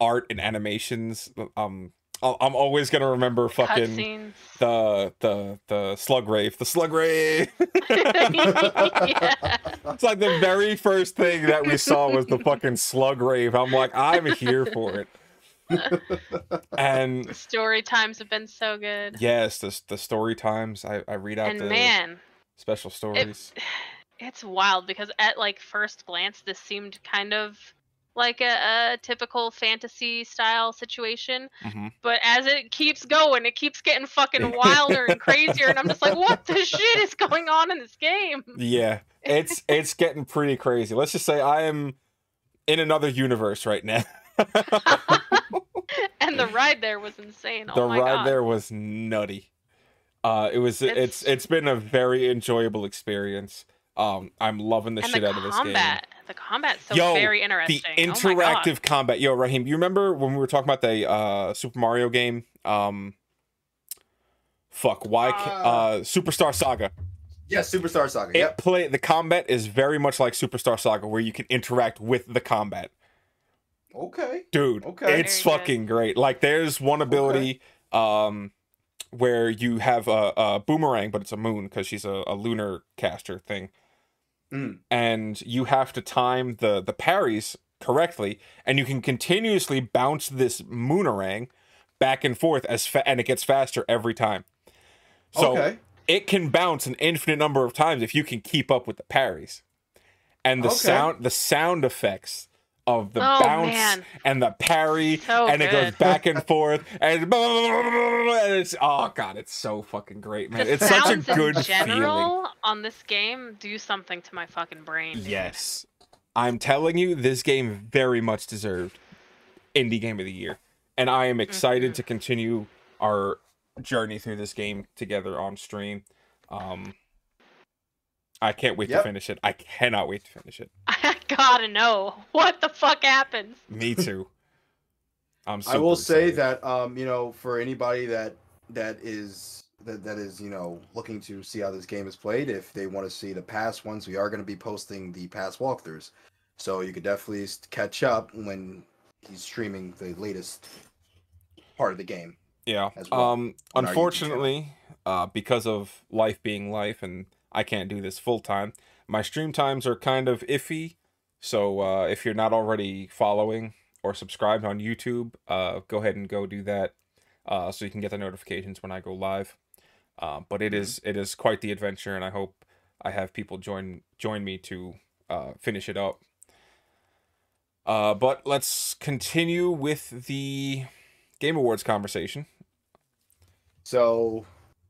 art and animations. Um I'll- I'm always going to remember fucking Cutscenes. the the the slug rave, the slug rave. yeah. It's like the very first thing that we saw was the fucking slug rave. I'm like, I'm here for it. And Story times have been so good. yes, the the story times. I I read out and the man, special stories. it's wild because at like first glance this seemed kind of like a, a typical fantasy style situation Mhm. but as it keeps going it keeps getting fucking wilder and crazier and i'm just like what the shit is going on in this game Yeah, it's it's getting pretty crazy. Let's just say I am in another universe right now. and the ride there was insane the oh my ride god there was nutty. Uh, it was it's, It's- it's been a very enjoyable experience. Um, I'm loving the shit the out of this game. Combat the combat's so Yo, very the interesting Oh interactive combat. Yo, Raheem, you remember when we were talking about the uh, Super Mario game? Um, fuck, why? ca- Uh, uh, Superstar Saga. yes, Superstar Saga. It Yep. play the combat is very much like Superstar Saga, where you can interact with the combat. Okay. Dude, Okay. it's Very good. fucking great. Like, there's one ability, um, where you have a, a boomerang, but it's a moon because she's a, a lunar caster thing. Mm. and you have to time the the parries correctly and you can continuously bounce this moonerang back and forth as fa- and it gets faster every time so okay. it can bounce an infinite number of times if you can keep up with the parries and the Okay. sound the sound effects of the Oh, bounce man. and the parry So and it goes back and forth and, and it's oh god it's so fucking great man the it's such a good in feeling general on this game do something to my fucking brain dude. Yes. I'm telling you, this game very much deserved Indie Game of the Year. And I am excited Mhm. to continue our journey through this game together on stream. Um I can't wait to finish it. I cannot wait to finish it. I gotta know what the fuck happens. Me too. I'm I will super say that um, you know, for anybody that that is that that is you know looking to see how this game is played, if they want to see the past ones, we are going to be posting the past walkthroughs, so you could definitely catch up when he's streaming the latest part of the game. Yeah. well Um on our YouTube channel. unfortunately, uh because of life being life and I can't do this full time, my stream times are kind of iffy. So uh if you're not already following or subscribed on YouTube, uh go ahead and go do that. Uh so you can get the notifications when I go live. Uh, but it is it is quite the adventure and I hope I have people join join me to uh finish it up. Uh but let's continue with the Game Awards conversation. So,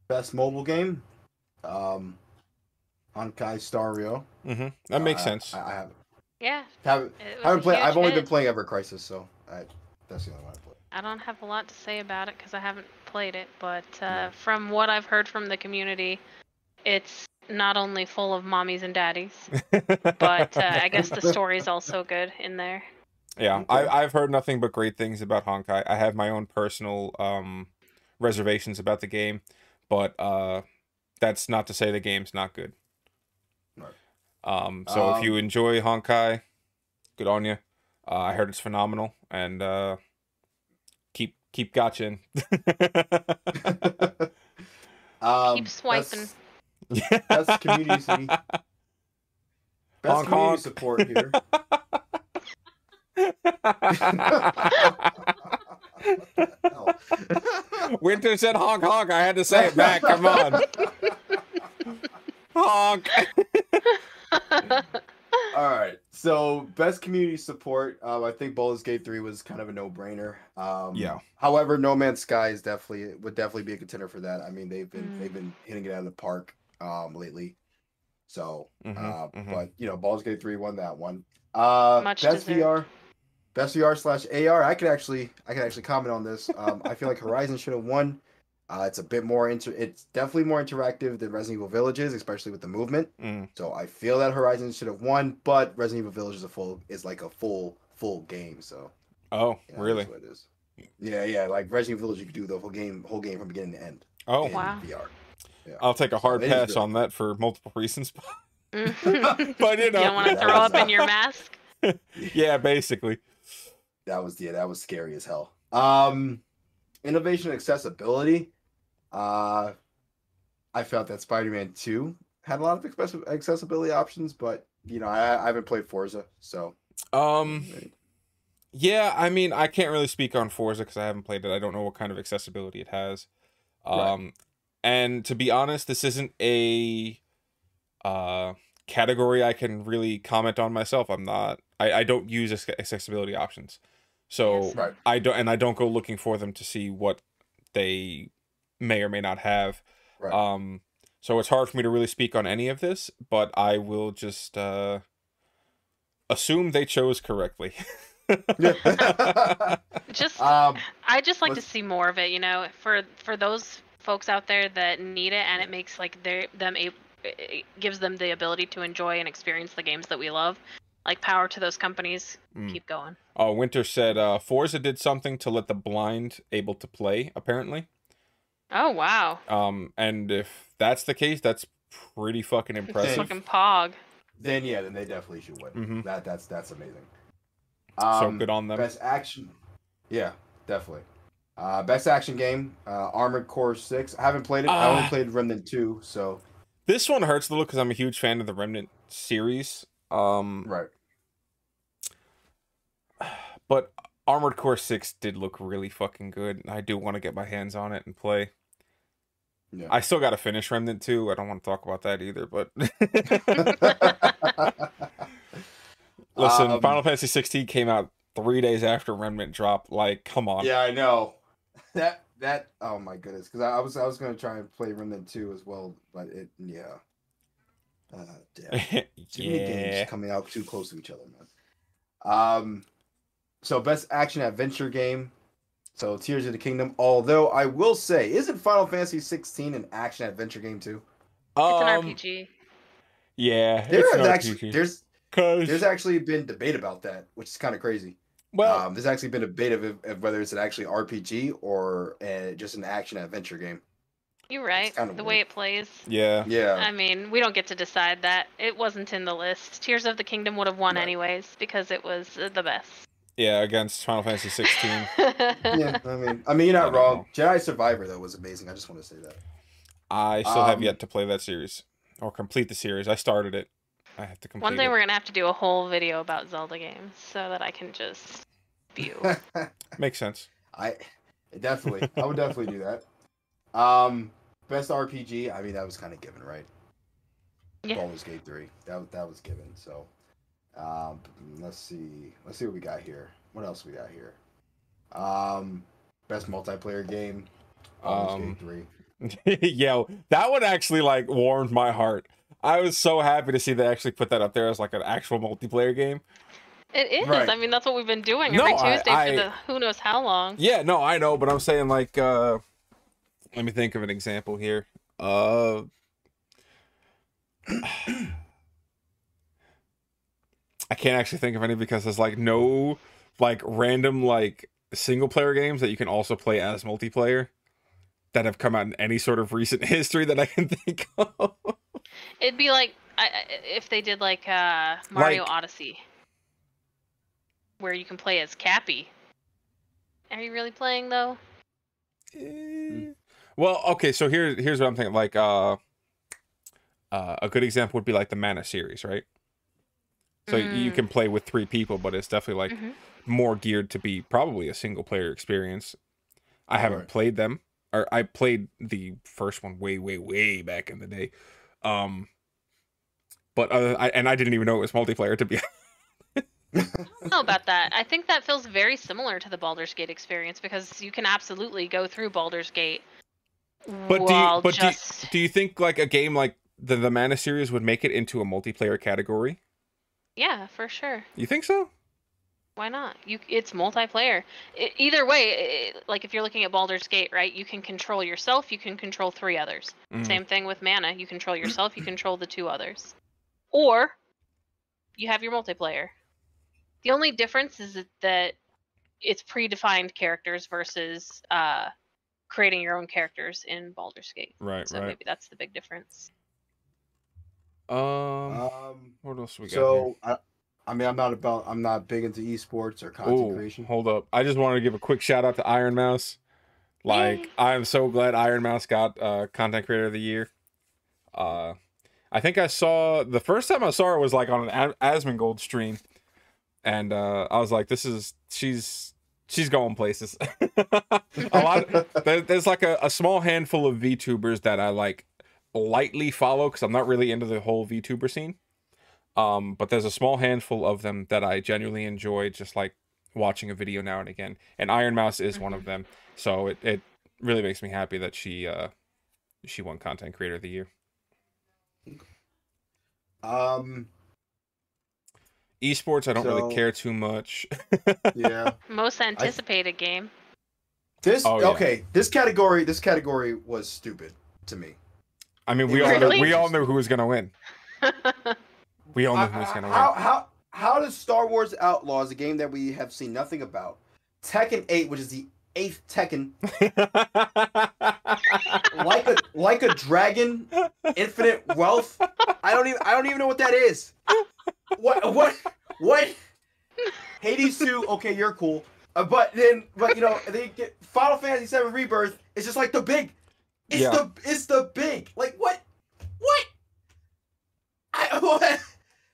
best mobile game, um, Honkai Star Rail. Mm-hmm. That makes Uh, sense. I, I haven't Yeah, haven't, haven't played. I've only hit. been playing Ever Crisis, so I, that's the only one I played. I don't have a lot to say about it because I haven't played it, but uh, from what I've heard from the community, it's not only full of mommies and daddies, but uh, I guess the story's also good in there. yeah, I, I've heard nothing but great things about Honkai. I have my own personal um, reservations about the game, but uh, that's not to say the game's not good. Right. Um, so if Um, you enjoy Honkai, good on you. Uh, I heard it's phenomenal, and uh, keep keep gotching. um, Keep swiping. Best, best community. Best Honk, community honk. support here. Winter said honk honk. I had to say it back. Come on, honk. All right. So best community support. Um, I think Baldur's Gate three was kind of a no brainer. Um, Yeah. However, No Man's Sky is definitely would definitely be a contender for that. I mean, they've been Mm. they've been hitting it out of the park um lately. So, Mhm, uh, mhm. but you know, Baldur's Gate three won that one. Uh, Much best deserved. VR. Best VR slash AR. I could actually I could actually comment on this. Um, I feel like Horizon should have won. Uh, it's a bit more inter. It's definitely more interactive than Resident Evil Villages, especially with the movement. Mm. So I feel that Horizon should have won, but Resident Evil Village is a full is like a full full game. So Oh, yeah, really? That's what it is. Yeah, yeah. Like Resident Evil Village, you could do the whole game, whole game from beginning to end. Oh, in Wow. VR. Yeah. I'll take a hard it is pass really on that for multiple reasons. But you you don't want to throw up in your mask. yeah, basically. That was yeah, that was scary as hell. Um, innovation and accessibility. Uh, I felt that Spider-Man Two had a lot of accessibility options, but you know, I, I haven't played Forza, so Um, yeah, I mean, I can't really speak on Forza because I haven't played it. I don't know what kind of accessibility it has. Right. Um, and to be honest, this isn't a uh category I can really comment on myself. I'm not. I I don't use accessibility options, so Yes. right. I don't, and I don't go looking for them to see what they may or may not have. Right. Um, so it's hard for me to really speak on any of this, but I will just uh assume they chose correctly. Yeah. Just um, I just like to let's- see more of it, you know, for for those folks out there that need it and it makes like their them a it gives them the ability to enjoy and experience the games that we love. Like power to those companies. Mm. Keep going. Oh, Winter said uh, Forza did something to let the blind able to play. Apparently, Oh wow. um, and if that's the case, that's pretty fucking impressive. Fucking pog. then yeah, then they definitely should win. Mhm. That that's that's amazing. so Um, good on them. Best action. Yeah, definitely. Uh, best action game, uh, Armored Core Six. I haven't played it. I only Ah. played Remnant Two, so This one hurts a little because I'm a huge fan of the Remnant series. Um, right. but Armored Core Six did look really fucking good. I do want to get my hands on it and play. Yeah. I still got to finish Remnant 2. I don't want to talk about that either, but listen, Um, Final Fantasy 16 came out 3 days after Remnant dropped. Like, come on. Yeah, I know. That that oh my goodness, because I, I was I was gonna try and play Remnant Two as well, but it yeah. Uh, damn. Too many games coming out too close to each other, man. Um, so best action adventure game. So Tears of the Kingdom. Although I will say, isn't Final Fantasy 16 an action adventure game too? It's an Um, RPG. Yeah, There it's has an actually RPG. there's 'Cause- there's actually been debate about that, which is kind of crazy. well, um, there's actually been a debate of, of whether it's an actually RPG or uh, just an action adventure game. You're right. kinda The way it plays. yeah. Yeah, I mean, we don't get to decide that. It wasn't in the list. Tears of the Kingdom would have won Right. anyways because it was uh, the best. Yeah, against Final Fantasy 16. yeah. I mean, I mean, you're not don't wrong. Jedi Survivor though was amazing. I just want to say that. I still have Um, yet to play that series or complete the series. I started it. I have to complete One day it. we're gonna have to do a whole video about Zelda games so that I can just view. Makes sense. I definitely, I would definitely do that. Um, best RPG. I mean, that was kind of given, right? Yeah. Baldur's Gate three. That that was given. So, um, let's see. Let's see what we got here. What else we got here? Um, best multiplayer game. Baldur's Um, Gate three. Yo, that one actually like warmed my heart. I was so happy to see they actually put that up there as like an actual multiplayer game. It is. Right. I mean, that's what we've been doing No, every I- Tuesday I- for the who knows how long. Yeah, no, I know, but I'm saying like uh let me think of an example here. Uh I can't actually think of any because there's like no like random like single player games that you can also play as multiplayer that have come out in any sort of recent history that I can think of. It'd be like I, if they did like uh, Mario Like- Odyssey, where you can play as Cappy. Are you really playing though? Eh, Well, okay, so here's here's what I'm thinking. Like uh, uh, a good example would be like the Mana series, right? So you Mm. can play with three people, but it's definitely like Mhm. more geared to be probably a single player experience. I haven't Right. played them, or I played the first one way, way, way back in the day. Um, but uh, I, and I didn't even know it was multiplayer to be. I don't know about that. I think that feels very similar to the Baldur's Gate experience because you can absolutely go through Baldur's Gate But do you, while but do you, do you think like a game like the the Mana series would make it into a multiplayer category? Yeah, for sure. You think so? Why not? You it's multiplayer. I either way, i like if you're looking at Baldur's Gate, right? You can control yourself. You can control three others. Mhm. Same thing with mana. You control yourself. You control the two others, or you have your multiplayer. The only difference is that- that it's predefined characters versus uh, creating your own characters in Baldur's Gate. Right, So right. maybe that's the big difference. Um, Um, what else we got? so I, I mean, I'm not about. I'm not big into esports or content Ooh, creation. hold up. I just wanted to give a quick shout out to Ironmouse. Like, Yay. I'm so glad Ironmouse got uh, Content Creator of the Year. Uh, I think I saw the first time I saw it was like on an A- Asmongold stream, and uh, I was like, "This is she's she's going places." a lot. there, there's like a, a small handful of VTubers that I like lightly follow because I'm not really into the whole VTuber scene. Um, but there's a small handful of them that I genuinely enjoy, just like watching a video now and again. And Ironmouse is one of them. So it, it really makes me happy that she uh she won Content Creator of the Year. Um, Esports, I don't really care too much. yeah. Most anticipated game. This Oh, yeah. okay. This category. This category was stupid to me. I mean, we all know, we all knew who was gonna win. We all knew who was gonna win. how how does Star Wars Outlaws, a game that we have seen nothing about, Tekken 8, which is the eighth Tekken, like a like a dragon, infinite wealth. I don't even I don't even know what that is. What what what? Hades 2, okay, you're cool. Uh, but then but you know, they get Final Fantasy 7 Rebirth, it's just like the big. It's Yeah. the it's the big. Like what? What? I what?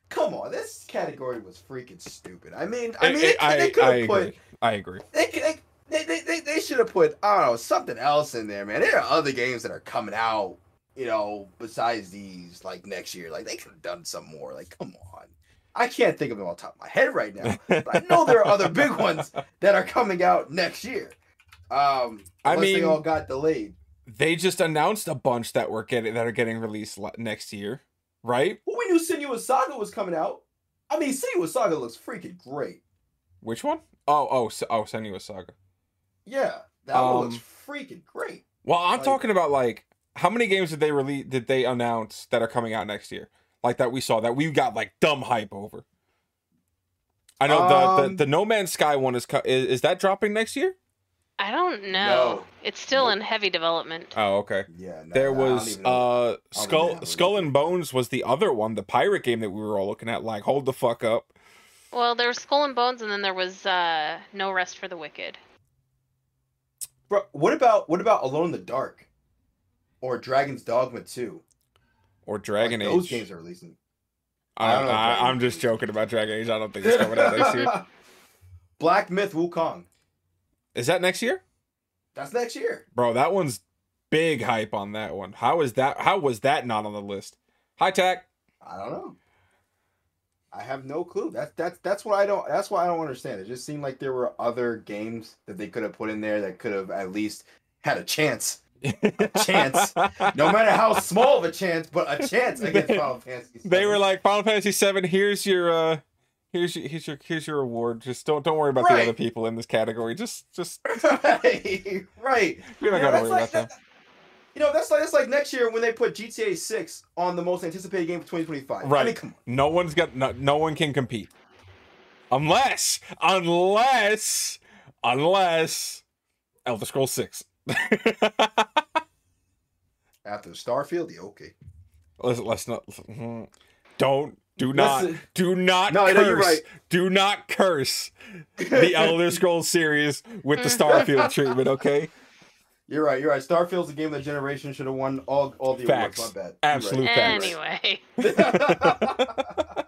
Come on, this category was freaking stupid. I mean, I mean, they, I, they could have put agree. I agree. they, they, they, they, they, they should have put I don't know something else in there, man. There are other games that are coming out, you know, besides these like next year. Like they could have done some more. Like come on, I can't think of them on top of my head right now. But I know there are other big ones that are coming out next year. Um, I unless they all got delayed. They just announced a bunch that were getting that are getting released next year, right? Well, we knew Senua Saga was coming out. I mean, Senua Saga looks freaking great. Which one? Oh, oh, oh, Senua Saga. Yeah, that one Um, looks freaking great. Well, I'm Like- talking about like how many games did they release? Did they announce that are coming out next year? Like that we saw that we got like dumb hype over. I know the, Um, the the No Man's Sky one is, is is that dropping next year? I don't know. No. It's still Nope. in heavy development. Oh, okay. Yeah, no, There was even uh Skull Skull and Bones was the other one, the pirate game that we were all looking at. Like, hold the fuck up. Well, there was Skull and Bones, and then there was uh, No Rest for the Wicked. Bro, what about what about Alone in the Dark, or Dragon's Dogma Two? Or Dragon Like, Age. Those games are releasing. I, I don't know if I, Dragon I'm just joking about Dragon Age. I don't think it's coming out this year. Black Myth Wukong. Is that next year? That's next year. Bro, that one's big hype on that one. How is that? How was that not on the list? High tech. I don't know. I have no clue. That's that's that's what I don't. That's why I don't understand. It just seemed like there were other games that they could have put in there that could have at least had a chance. chance. No matter how small of a chance, but a chance against Final Fantasy. They were like Final Fantasy Seven. Here's your uh, here's your here's your here's your award. Just don't don't worry about the other people in this category. Just just right, right. you're not gonna worry like, about them. that- you know, that's like that's like next year when they put GTA Six on the most anticipated game for 2025. Right. I Right. mean, come on. No one's got no, no one can compete unless unless unless Elder Scrolls Six. After Starfield, yeah, okay. let's, let's not mhm. don't do not Listen- do not No, curse no, you're right. do not curse the Elder Scrolls series with the Starfield treatment. Okay, You're right. You're right. Starfield's a game that generation should have won all all the Facts. awards. My bad. Absolute You're facts. Anyway,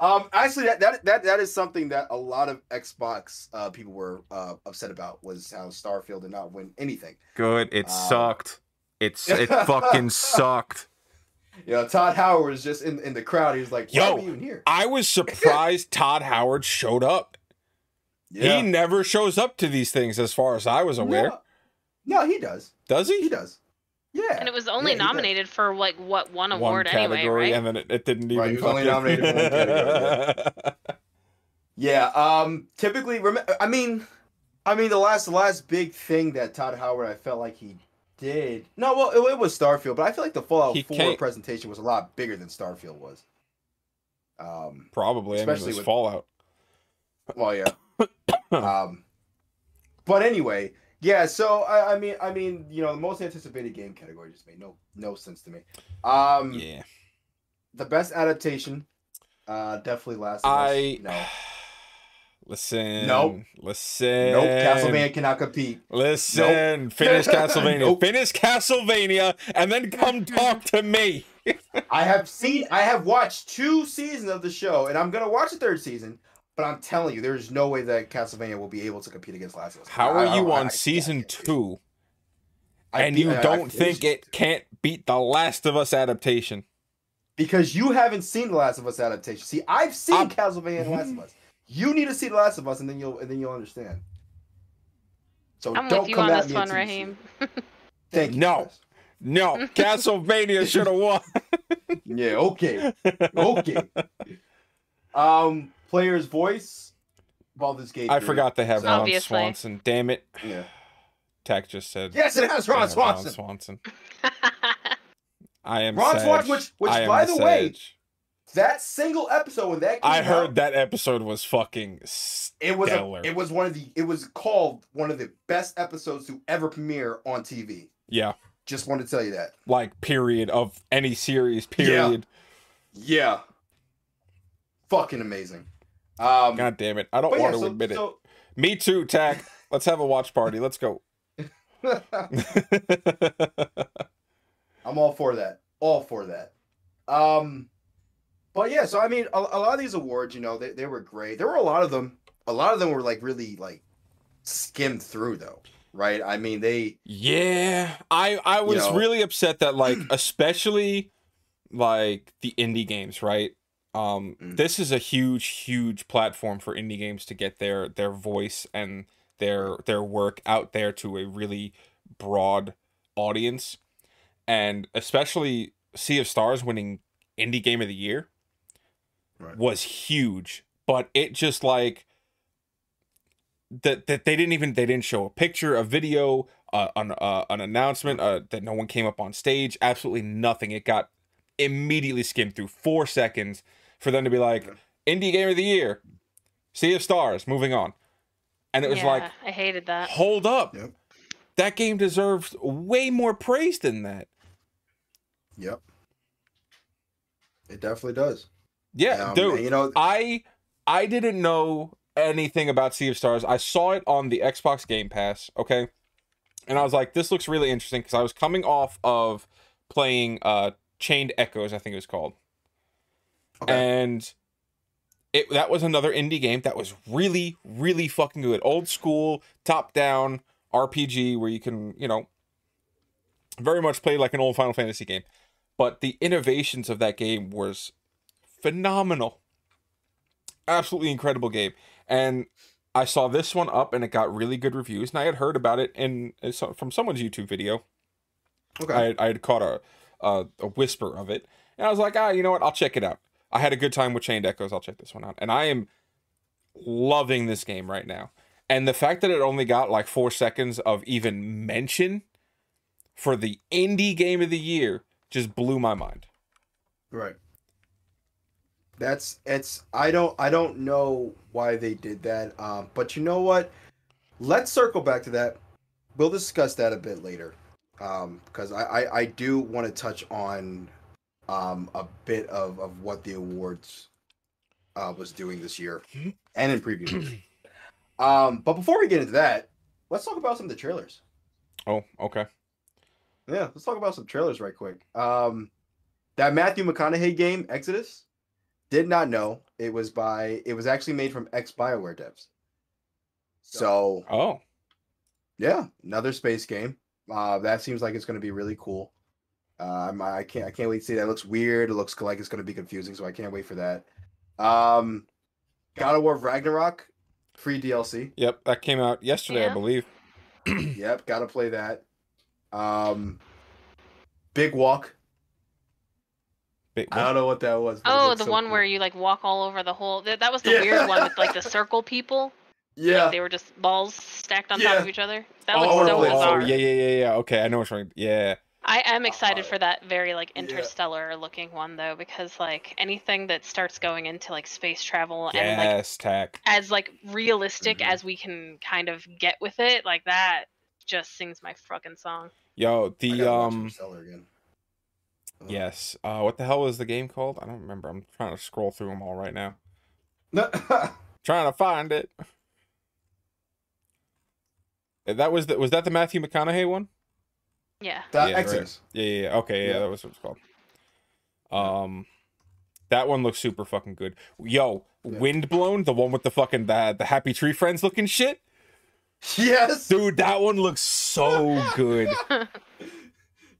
um, actually, that, that that that is something that a lot of Xbox uh, people were uh, upset about was how Starfield did not win anything. good. It Uh, sucked. It's it fucking sucked. You know, Todd Howard was just in in the crowd. He was like, "Why Yo, are we even here?" I was surprised Todd Howard showed up. He never shows up to these things, as far as I was aware. No, no, he does. Does He he? does. Yeah. and it was only Yeah, nominated for like what one One award anyway, category, right? and then it, it didn't even. Right, he was only fucking- nominated for one category, Yeah. Um. Typically, rem- I mean, I mean, the last the last big thing that Todd Howard, I felt like he did. No, well, it, it was Starfield, but I feel like the Fallout He Four can't- presentation was a lot bigger than Starfield was. Um. Probably. I mean, it Especially was with- Fallout. Well, yeah. um. But anyway, yeah. So I, I mean, I mean, you know, the most anticipated game category just made no no sense to me. Um. Yeah. The best adaptation, uh, definitely Last of Us. I no. listen. Nope. Listen. Nope. Castlevania cannot compete. Listen. Finish Castlevania. Nope. Finish Castlevania, and then come talk to me. I have seen, I have watched two seasons of the show, and I'm gonna watch the third season. But I'm telling you, there's no way that Castlevania will be able to compete against Last of Us. How I- are you I- on I- season two, I and beat- you don't think it can't beat the Last of Us adaptation? because you haven't seen the Last of Us adaptation. See, I've seen Castlevania and Last of Us. You need to see the Last of Us, and then you'll and then you'll understand. So I'm don't with you come on at this me one, Raheem. see. Thank you. No. Chris. No, Castlevania should have won. Yeah. Okay. Okay. um, player's voice. Baldur's Gate. I 3. forgot to have So- Ron Obviously. Swanson. Damn it. Yeah. Tack just said. Yes, it has Ron yeah, Swanson. Swanson. I am Ron Swanson, which- which, I am by the way, Sag. That single episode when that I heard out, that episode was fucking it was a, stellar. it was one of the it was called one of the best episodes to ever premiere on TV. yeah, Just wanted to tell you that. like period of any series. Period. Yeah. Fucking amazing. Um, God damn it! I don't want yeah, to so, admit it. Me too, Tack. Let's have a watch party. Let's go. I'm all for that. All for that. Um, but yeah, so I mean, a, a lot of these awards, you know, they, they were great. There were a lot of them. A lot of them were like really like skimmed through, though, right? I mean, they Yeah, I I was know. really upset that like especially like the indie games, right? Um Mm. this is a huge huge platform for indie games to get their their voice and their their work out there to a really broad audience. And especially Sea of Stars winning indie game of the year Right. was huge, but it just like that that they didn't even they didn't show a picture, a video, uh, an uh, an announcement uh, that no one came up on stage. Absolutely nothing. It got immediately skimmed through four seconds for them to be like indie game of the year, Sea of Stars. Moving on, and it was yeah, like, I hated that. hold up, Yep. that game deserves way more praise than that. Yep. It definitely does. Yeah, Um, dude. you know, I I didn't know anything about Sea of Stars. I saw it on the Xbox Game Pass, okay? And I was like, this looks really interesting because I was coming off of playing uh Chained Echoes, I think it was called. okay. And it that was another indie game that was really, really fucking good. Old school, top down RPG where you can, you know, very much play like an old Final Fantasy game. But the innovations of that game was phenomenal. Absolutely incredible game. And I saw this one up and it got really good reviews. And I had heard about it in from someone's YouTube video. okay. I, I had caught a, a a whisper of it, and I was like, ah, you know what? I'll check it out. I had a good time with Chained Echoes. I'll check this one out, and I am loving this game right now. And the fact that it only got like four seconds of even mention for the indie game of the year just blew my mind. Right. That's it's I don't I don't know why they did that. Um, but you know what? Let's circle back to that. We'll discuss that a bit later. Um, because I, I, I do want to touch on um a bit of, of what the awards uh was doing this year and in previous um, but before we get into that, let's talk about some of the trailers. Oh, okay. Yeah, let's talk about some trailers right quick. Um, that Matthew McConaughey game, Exodus, did not know it was by. It was actually made from ex Bioware devs. So Oh, yeah, another space game. Uh, that seems like it's going to be really cool. Uh, I'm- can't. I can't wait to see that. It looks weird. It looks like it's going to be confusing. So I can't wait for that. Um, God of War Ragnarok, free DLC. yep. That came out yesterday, I believe. yep, got to play that. Um, Big Walk. Wait, I don't know what that was. Oh, the so one cool. where you like walk all over the whole. That, that was the Yeah. weird one with like the circle people. Yeah. Like, they were just balls stacked on top of each other. That oh, looks Oh, so oh, bizarre. yeah, yeah, yeah, yeah. Okay, I know what's right. Yeah. I am excited Uh, for that very like yeah. interstellar looking one though, because like anything that starts going into like space travel and like Yes, tack. as like realistic Mhm. as we can kind of get with it, like that just sings my fucking song. Yo, I the gotta watch um, Interstellar again. Ugh. Yes. Uh, what the hell is the game called? I don't remember. I'm trying to scroll through them all right now. Trying to find it. Uh, That was the was that the Matthew McConaughey one? Yeah. that Yeah, right. Yeah, yeah, yeah. Okay, yeah, Yeah. that was what it's called. Um, that one looks super fucking good. Yo, Yeah. Windblown, the one with the fucking the, the Happy Tree Friends looking shit, Yes. dude. That one looks so good.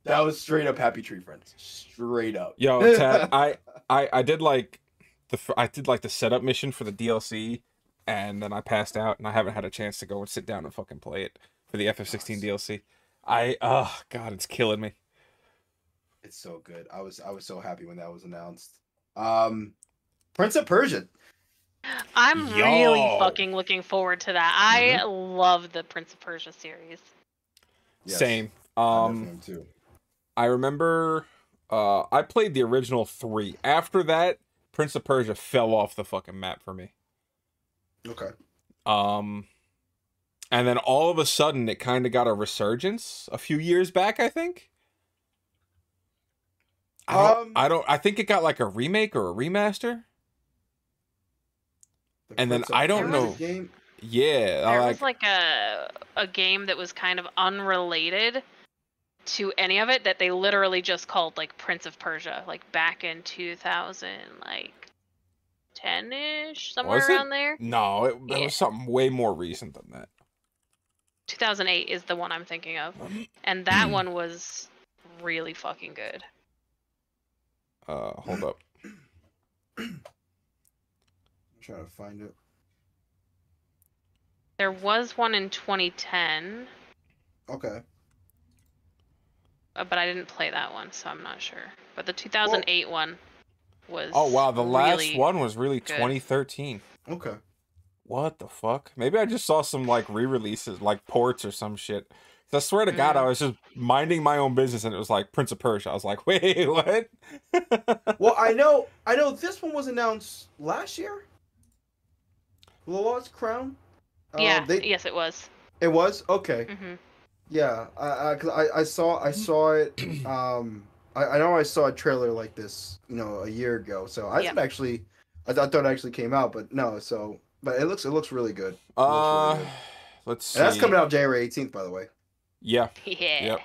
That was straight up Happy Tree Friends. Straight up. Yo, Tad, I, I, I did like the I did like the setup mission for the DLC, and then I passed out, and I haven't had a chance to go and sit down and fucking play it for the FF16 DLC. I, oh god, it's killing me. It's so good. I was I was so happy when that was announced. Um, Prince of Persia. I'm really fucking looking forward to that. I love the Prince of Persia series. Yes, Same. I Um, definitely too. I remember uh I played the original 3. After that, Prince of Persia fell off the fucking map for me. Okay. Um and then all of a sudden it kind of got a resurgence a few years back, I think. I don't, Um, I don't I think it got like a remake or a remaster. The And then Prince of I don't know. Game. Yeah, I There like was like a a game that was kind of unrelated to any of it that they literally just called like Prince of Persia, like back in 2000, like 10ish, somewhere Was it? around there. No, it, it Yeah. was something way more recent than that. 2008 is the one I'm thinking of, and that one was really fucking good. Uh hold up. I'm trying to find it. There was one in 2010, Okay. Uh, but I didn't play that one, so I'm not sure. But the 2008 one was. Oh wow, the last really- one was really good. 2013. Okay. What the fuck? Maybe I just saw some like re-releases, like ports or some shit. I swear to God, Mm. I was just minding my own business, and it was like Prince of Persia. I was like, wait, what? Well, I know I know this one was announced last year. The Lost Crown. Uh, Yeah, they- yes, it was. it was okay. hmm Yeah, I, I, 'cause I, I saw I saw it. Um, I, I know I saw a trailer like this, you know, a year ago. So I Yeah. thought actually, I thought it actually came out, but no. So, but it looks it looks really good. It uh, really good. let's see. And that's coming out January eighteenth, by the way. Yeah, Yeah. Yep.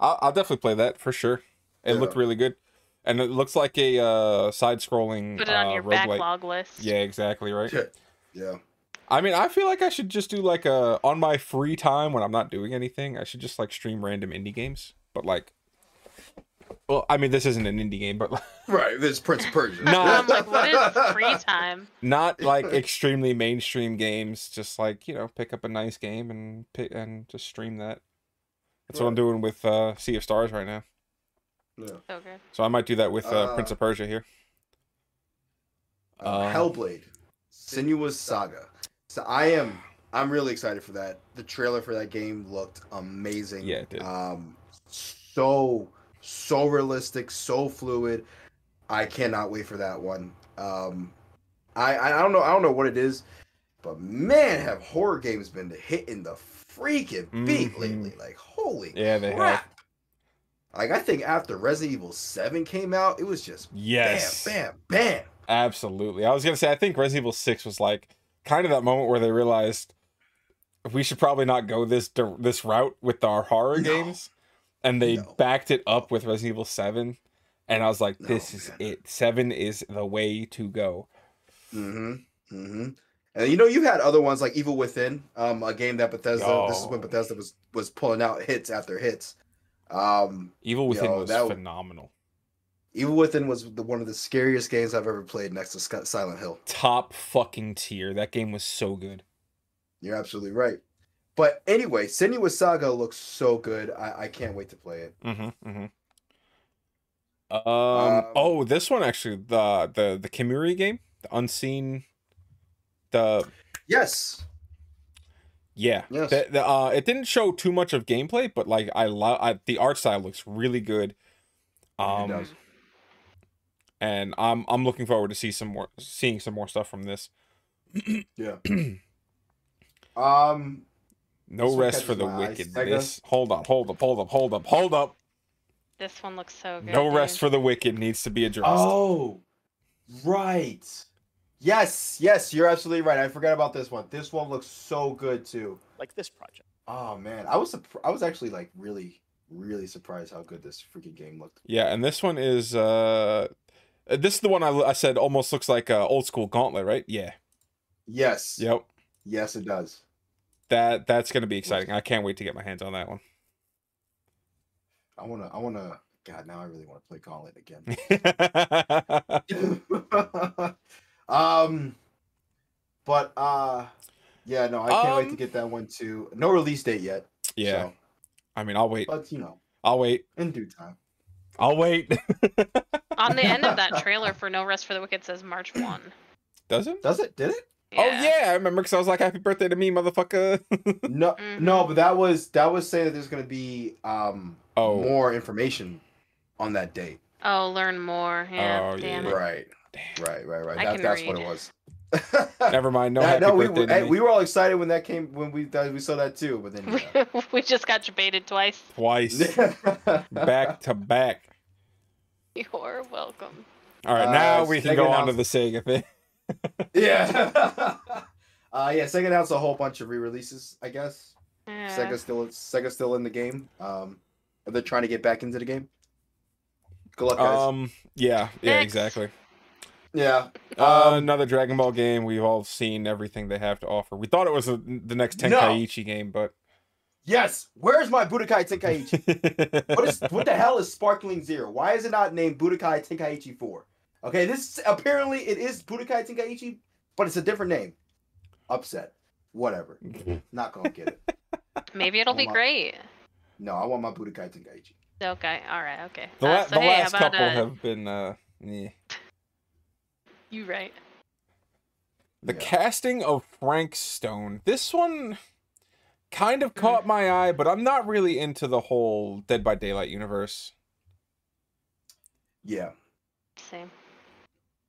I'll, I'll definitely play that for sure. It looked really good, and it looks like a uh, side-scrolling Put it on uh, your roguelike. backlog list. Yeah, exactly right. Yeah. I mean, I feel like I should just do like a on my free time when I'm not doing anything. I should just like stream random indie games, but like, well, I mean, this isn't an indie game, but like, Right. This is Prince of Persia. No. I'm like, what is free time? not like extremely mainstream games. Just like you know, pick up a nice game and pick and just stream that. That's what I'm doing with uh, Sea of Stars right now. Yeah. So good. So I might do that with uh, Uh, Prince of Persia here. Uh, Uh, Hellblade, Senua's Saga. So I am I'm really excited for that. The trailer for that game looked amazing. Yeah, it did. Um, so so realistic, so fluid. I cannot wait for that one. Um, I I don't know I don't know what it is, but man, have horror games been hitting the freaking beat Mhm. lately? Like holy Yeah, they have. crap! Like I think after Resident Evil Seven came out, it was just Yes, bam, bam, bam. absolutely. I was gonna say I think Resident Evil Six was like kind of that moment where they realized we should probably not go this this route with our horror No. games, and they No. backed it up with Resident Evil Seven, and I was like, No, this is man. it. Seven is the way to go. Mm-hmm. Mm-hmm. And you know, you had other ones like Evil Within, um, a game that Bethesda. This is when Bethesda was was pulling out hits after hits. Um, Evil Within was that- phenomenal. Evil Within was the, one of the scariest games I've ever played next to Silent Hill. Top fucking tier. That game was so good. You're absolutely right. But anyway, Senua's Saga looks so good. I, I can't wait to play it. Mm-hmm, mm-hmm. Um, Um, oh, this one actually the the the Kemuri game, the unseen, the Yes. yeah, Yes. the, the, uh, it didn't show too much of gameplay, but like I love the art style looks really good. Um, does. And I'm I'm looking forward to see some more seeing some more stuff from this. Yeah. um. No rest for the my wicked. Sega. This hold up, hold up, hold up, hold up, hold up. This one looks so good. No rest dude. for the wicked needs to be addressed. Oh, right. Yes, yes, you're absolutely right. I forgot about this one. This one looks so good too. like this project. Oh man, I was I was actually like really really surprised how good this freaking game looked. Yeah, and this one is uh, this is the one I, I said almost looks like uh, old school Gauntlet, right? Yeah. Yes. Yep. Yes, it does. That that's gonna be exciting. I can't wait to get my hands on that one. I wanna I wanna. God, now I really want to play Gauntlet again. um, but uh, yeah, no, I can't wait to Um, get that one too. No release date yet. yeah. so- I mean, I'll wait. but you know, I'll wait. in due time. I'll wait. On the end of that trailer for No Rest for the Wicked says March 1. Does it? Does it? Did it? Oh yeah, I remember because I was like, "Happy birthday to me, motherfucker." No, Mhm. no, but that was that was saying that there's gonna be um oh, more information on that date. Oh, learn more. Yeah, Oh, damn yeah. it. Right, right, right, right. I That, can that's what it was. Never mind. No That- happy no, we, birthday we, to hey, me. we were all excited when that came when we that we saw that too, but then yeah. we just got debated twice. Twice, back to back. You're welcome. All right, Uh, now we can Sega go on to the Sega thing. yeah. uh, yeah. Sega announced a whole bunch of re-releases. I guess Yeah. Sega still Sega still in the game. Um, they're trying to get back into the game. Good luck, guys. Um, yeah, yeah, Next. exactly. yeah. Uh, Um, another Dragon Ball game. We've all seen everything they have to offer. We thought it was a, the next No. Tenkaichi game, but Yes. Where's my Budokai Tenkaichi? what is what the hell is Sparkling Zero? Why is it not named Budokai Tenkaichi 4? Okay, this apparently it is Budokai Tenkaichi, but it's a different name. Upset. Whatever. Not gonna get it. Maybe it'll be Hold on. great. No, I want my Budokai Tenkaichi. Okay, alright, okay. the, Uh, so the hey, last about, couple uh, have been uh, yeah. You right. The Yeah. casting of Frank Stone. This one kind of caught my eye, but I'm not really into the whole Dead by Daylight universe. Yeah, Same.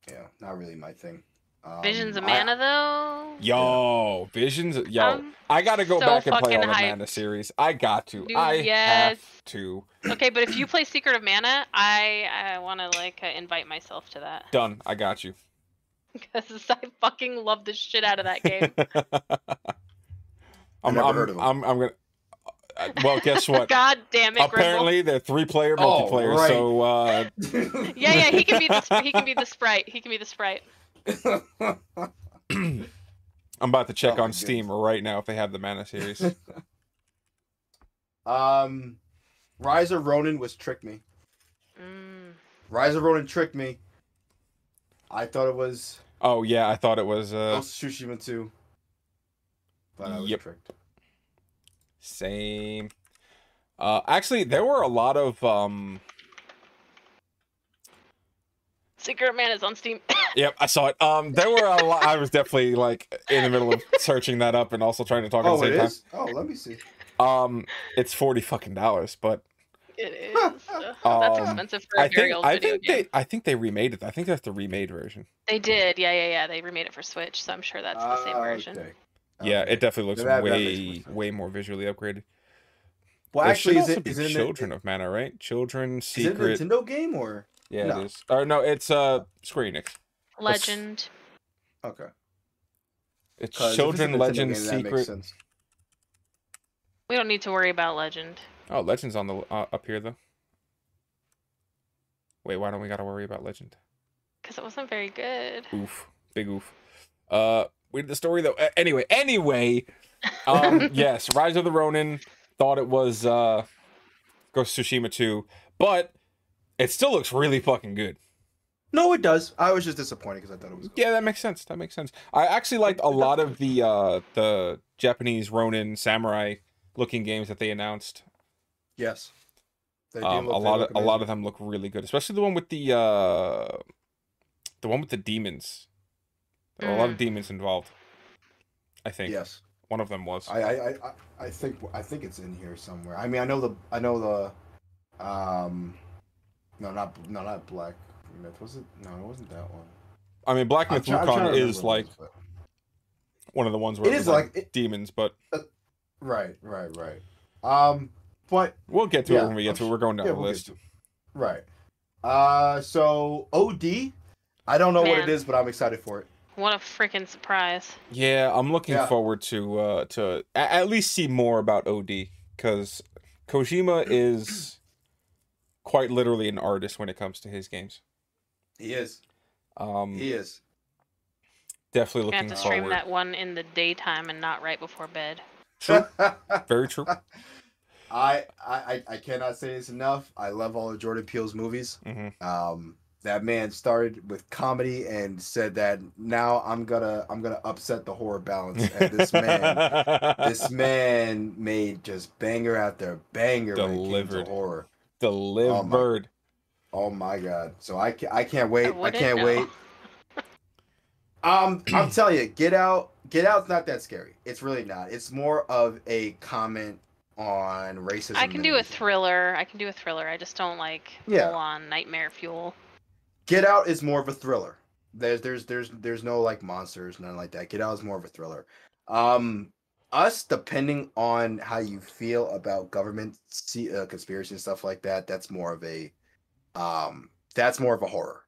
yeah, not really my thing. Um, Visions of I- Mana though. Yo, Visions. Yo, I'm I gotta go so back and play all the hyped. Mana series. I got to. Dude, I yes. have to. Okay, but if you play Secret of Mana, I I want to like uh, invite myself to that Done. I got you. because I fucking love the shit out of that game. I'm, never I'm, heard of 'em. I'm, I'm gonna. uh, Well, guess what? God damn it, Grimble. Apparently, they're three-player Oh, multiplayer. right. So, uh, Yeah, yeah, he can be the sp- he can be the sprite. He can be the sprite. I'm about to check Oh my on Steam right now if they have the Mana series. um, Rise of Ronin was tricked me. Mm. Rise of Ronin tricked me. I thought it was oh yeah, I thought it was uh Ghost of Tsushima 2. But I was Yep. tricked. Same. Uh, actually, there were a lot of um. Secret Man is on Steam. Yep, I saw it. Um, there were a lot. I was definitely like in the middle of searching that up and also trying to talk at Oh, the it same is? Oh, let me see. Um, it's forty fucking dollars, but it is. Uh, that's Um, expensive for a I very think old I video think game. they I think they remade it. I think that's the remade version. They did, yeah, yeah, yeah. They remade it for Switch, so I'm sure that's the same Ah, version. okay. Yeah, Okay. it definitely looks That- that way more way more visually upgraded. Well, There actually, should is also it be is it, in Children the, of Mana, right? Children Secret. is it a Nintendo game or Yeah, No. it is. Or no, it's uh Square Enix. Legend. okay? It's 'Cause if it's Children Nintendo Legend game, that makes Secret. sense. We don't need to worry about Legend. Oh, Legend's on the uh, up here though. Wait, why don't we gotta worry about Legend? Because it wasn't very good. Oof, big oof. Uh, we did the story though. A- anyway, anyway, um, yes, Rise of the Ronin. Thought it was uh, Ghost of Tsushima 2, but it still looks really fucking good. No, it does. I was just disappointed because I thought it was. Yeah, that makes sense. That makes sense. I actually liked a lot of the uh the Japanese Ronin samurai looking games that they announced. Yes. They do Um, look- a lot look of a lot of them look really good, especially the one with the uh, the one with the demons. There are a lot of Mm. demons involved. I think Yes, one of them was. I, I, I, I- I think I think it's in here somewhere. I mean, I know the I know the, um, no, not no, not Black Myth. Was it? No, it wasn't that one. I mean, Black I'm Myth try- I'm Wukong remember is like was, but- one of the ones where It it is was, like, like- it- demons, but right, right, right. Um, but we'll get to Yeah, it when we get I'm to it. We're going down yeah, the we'll list. right. Uh, so OD, I don't know what it is, but I'm excited for it. What a freaking surprise. Yeah, I'm looking Yeah. forward to uh to at least see more about OD because Kojima is quite literally an artist when it comes to his games. He is. Um, He is. definitely You have looking to stream that one in the daytime and not right before bed. True, very true. I, I I cannot say this enough. I love all of Jordan Peele's movies. hmm Um, that man started with comedy and said that now I'm gonna I'm gonna upset the horror balance. And this man, this man made just banger after banger when it came Delivered. to horror. delivered. Oh my god! So I can't I can't wait. I, wouldn't can't know. wait. Um, I'm telling you, Get Out. Get Out's not that scary. It's really not. It's more of a comment on racism. I can do a thriller. I can do a thriller. I just don't like Yeah. full on nightmare fuel. Get Out is more of a thriller. There's there's there's there's no like monsters, nothing like that. Get Out is more of a thriller. Um, us depending on how you feel about government see, uh, conspiracy and stuff like that. That's more of a, um, that's more of a horror.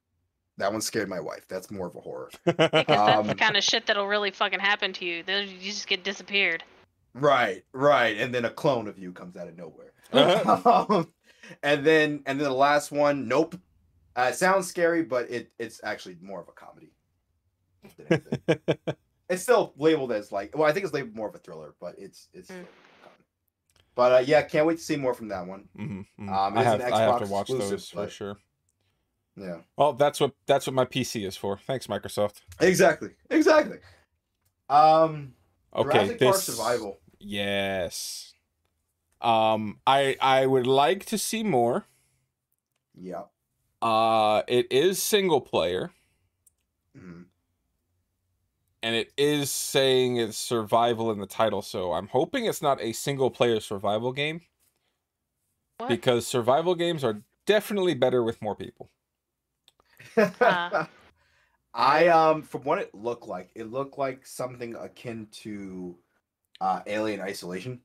That one scared my wife. That's more of a horror. Because that's the Um, kind of shit that'll really fucking happen to you. Then you just get disappeared. Right, right, and then a clone of you comes out of nowhere. Uh-huh. um, and then and then the last one, nope. Uh, it sounds scary, but it it's actually more of a comedy. than it's still labeled as like well, I think it's labeled more of a thriller, but it's it's. Mm. still a comedy. But uh, yeah, can't wait to see more from that one. Mhm, mhm. Um, I have I have to watch exclusive, those for sure. Yeah, Well, that's what that's what my PC is for. Thanks, Microsoft. exactly, exactly. Um, Okay, Jurassic Park this Survival. Yes. Um, I I would like to see more. Yeah. Uh, it is single player, Mhm. and it is saying it's survival in the title. So I'm hoping it's not a single player survival game What? because survival games are definitely better with more people. Uh. I um from what it looked like, it looked like something akin to uh Alien Isolation.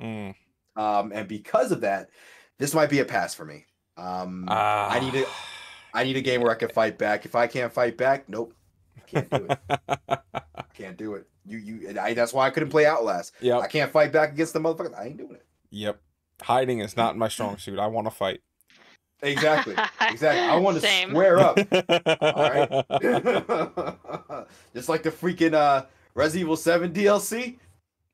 Mm. Um and because of that, this might be a pass for me. Um Ah. I need it I need a game where I can fight back. If I can't fight back, nope. I can't do it. can't do it. You you and I that's why I couldn't play Outlast. Yeah, I yep. can't fight back against the motherfucker. I ain't doing it. Yep. Hiding is not my strong suit. I want to fight. Exactly. Exactly. I want to Same. square up. All right. Just like the freaking uh Resident Evil 7 DLC.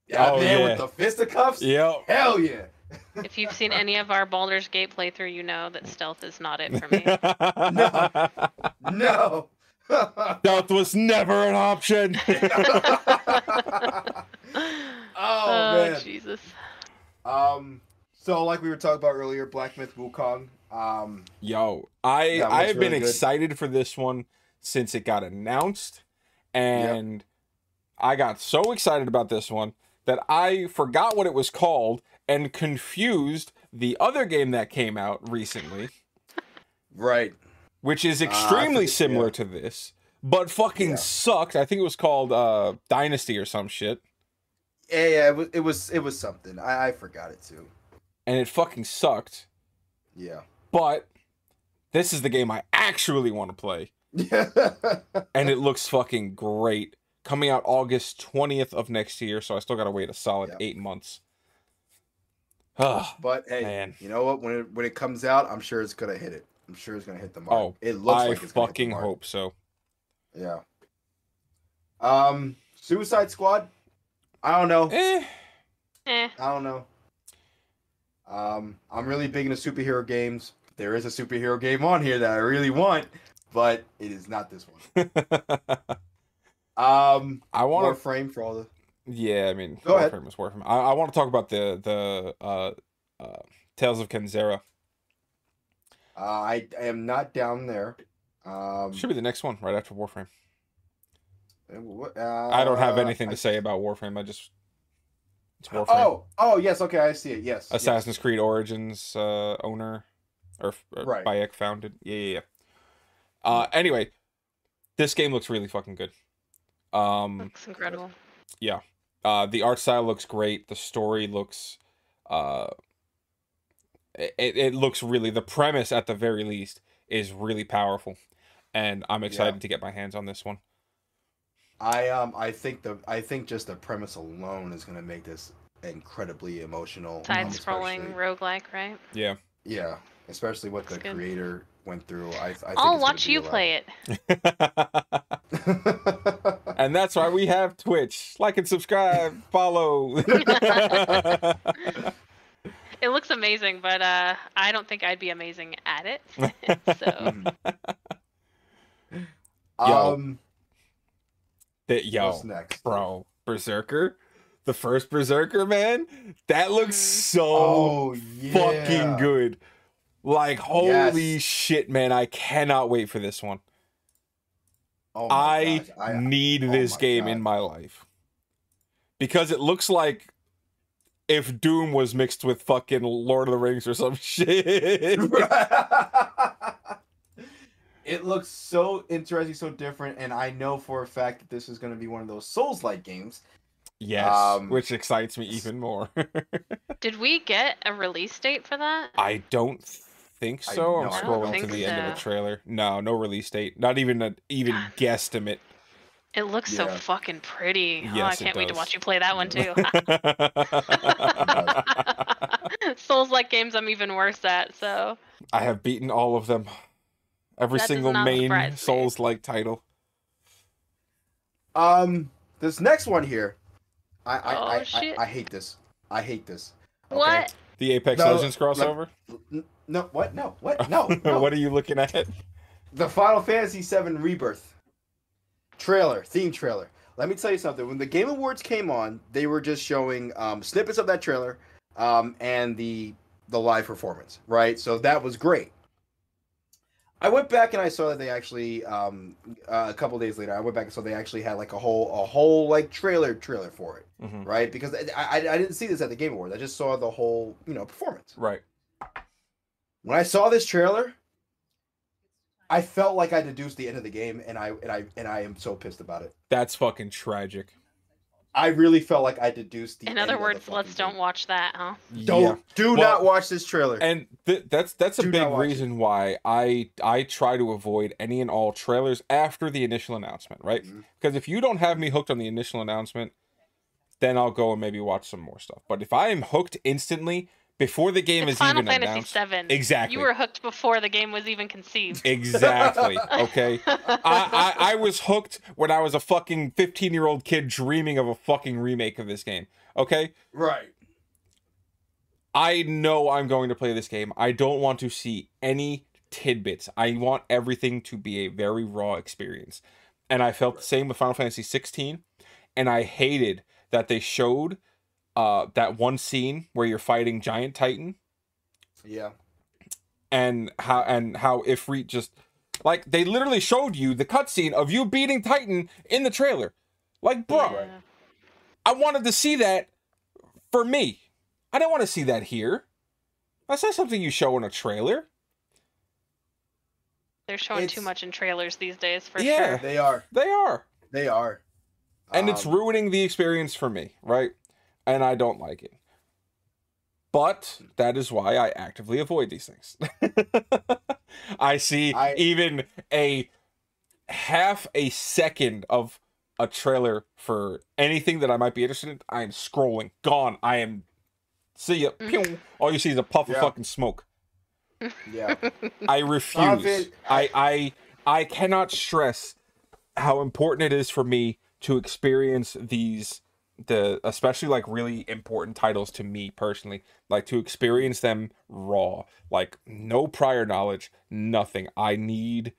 Yeah, Oh, man yeah. with the fisticuffs. Yep. Hell yeah. If you've seen any of our Baldur's Gate playthrough, you know that stealth is not it for me. No. No. stealth was never an option. oh, man. Jesus. Um so like we were talking about earlier, Black Myth Wukong. Um Yo, I I looks have been good. excited for this one since it got announced, and I got so excited about this one that I forgot what it was called and confused the other game that came out recently, right. which is Ah, extremely similar yeah. to this, but fucking Yeah. sucked. I think it was called uh Dynasty or some shit, Yeah, yeah, it was it was it was something. I, I forgot it too. and it fucking sucked. Yeah. But this is the game I actually want to play. and it looks fucking great. Coming out August 20th of next year, so I still gotta wait a solid Yep. eight months. Ah, But hey, Man. you know what? When it when it comes out, I'm sure it's gonna hit it. I'm sure it's gonna hit the mark. Oh, it looks I like it's gonna fucking hope so. Yeah. Um, Suicide Squad. I don't know. Eh, Eh. I don't know. Um, I'm really big into superhero games. There is a superhero game on here that I really want, but it is not this one. Um, I want a frame for all the. Yeah, I mean, Go ahead. Warframe is Warframe. I, I want to talk about the the uh, uh, Tales of Kenzera Uh, I, I am not down there. Um, Should be the next one right after Warframe. uh, uh, I don't have anything I- to say about Warframe. I just it's Warframe. Oh, oh yes, okay, I see it. Yes, yes. Assassin's Creed Origins uh, owner or uh, Right. Bayek founded. Yeah, yeah, yeah. Uh, anyway, this game looks really fucking good. Um, Looks incredible. Uh, the art style looks great. The story looks, uh, it, it looks really. The premise, at the very least, is really powerful, and I'm excited to get my hands on this one. I um I think the I think just the premise alone is gonna make this incredibly emotional. Side scrolling roguelike, right? Yeah. Yeah, especially what the good. creator went through. I, I think I'll watch you play it. it. and that's why we have Twitch. Like and subscribe, follow. It looks amazing, but uh, I don't think I'd be amazing at it. so Yo. um, that yo, what's next, bro, Berserker, the first Berserker, man, that looks Mhm. so Oh yeah. fucking good. Like holy Yes. shit, man! I cannot wait for this one. Oh I, I need oh this my game God. in my life because it looks like if Doom was mixed with fucking Lord of the Rings or some shit. it looks so interesting, so different, and I know for a fact that this is going to be one of those Souls-like games. yes, Um, which excites me even more. did we get a release date for that? I don't think so. I'm no, I don't scrolling to think the end of the trailer. No, no release date. Not even an even guesstimate. It looks so fucking pretty. oh, I Yes, can't wait to watch you play that one too. Souls like games I'm even worse at, so I have beaten all of them. Every That single main. Souls like title. Um, this next one here, I I, Oh, I, I, shit. I hate this. I hate this. Okay? what? The Apex No, Legends crossover? N- No, what? No, what? No, no. what are you looking at? the Final Fantasy VII Rebirth trailer, theme trailer. Let me tell you something. When the Game Awards came on, they were just showing um, snippets of that trailer um, and the the live performance, right? So that was great. I went back and I saw that they actually um, uh, a couple days later. I went back and saw they actually had like a whole a whole like trailer trailer for it, Mhm. right? Because I, I I didn't see this at the Game Awards. I just saw the whole you know performance. Right. When I saw this trailer, I felt like I deduced the end of the game, and I and I and I am so pissed about it. That's fucking tragic. I really felt like I deduced the. In end other of the words, let's don't watch that, huh? Don't Yeah. do Well, not watch this trailer. And th- that's that's a Do big not watch it. reason why I I try to avoid any and all trailers after the initial announcement, right? Mhm. Because if you don't have me hooked on the initial announcement, then I'll go and maybe watch some more stuff. But if I am hooked instantly before the game It's is Final even Fantasy announced, VII. exactly, You were hooked before the game was even conceived. exactly, okay. I, I I was hooked when I was a fucking fifteen year old kid dreaming of a fucking remake of this game. Okay, right. I know I'm going to play this game. I don't want to see any tidbits. I want everything to be a very raw experience. And I felt the same with Final Fantasy 16. And I hated that they showed uh, that one scene where you're fighting Giant Titan Yeah. and how and how Ifrit just like they literally showed you the cutscene of you beating Titan in the trailer. Like, bro, Yeah. I wanted to see that for me. I didn't want to see that here. That's not something you show in a trailer. They're showing too much in trailers these days, for sure. Yeah. sure. They are. They are. They are. And it's Um, ruining the experience for me, right? And I don't like it. But that is why I actively avoid these things. I see I- even a half a second of a trailer for anything that I might be interested in. I am scrolling. Gone. I am. See ya. Mm. Pew. All you see is a puff of fucking smoke. Yeah. I refuse. it- I, I I cannot stress how important it is for me to experience these the especially like really important titles to me personally like to experience them raw like no prior knowledge nothing. I need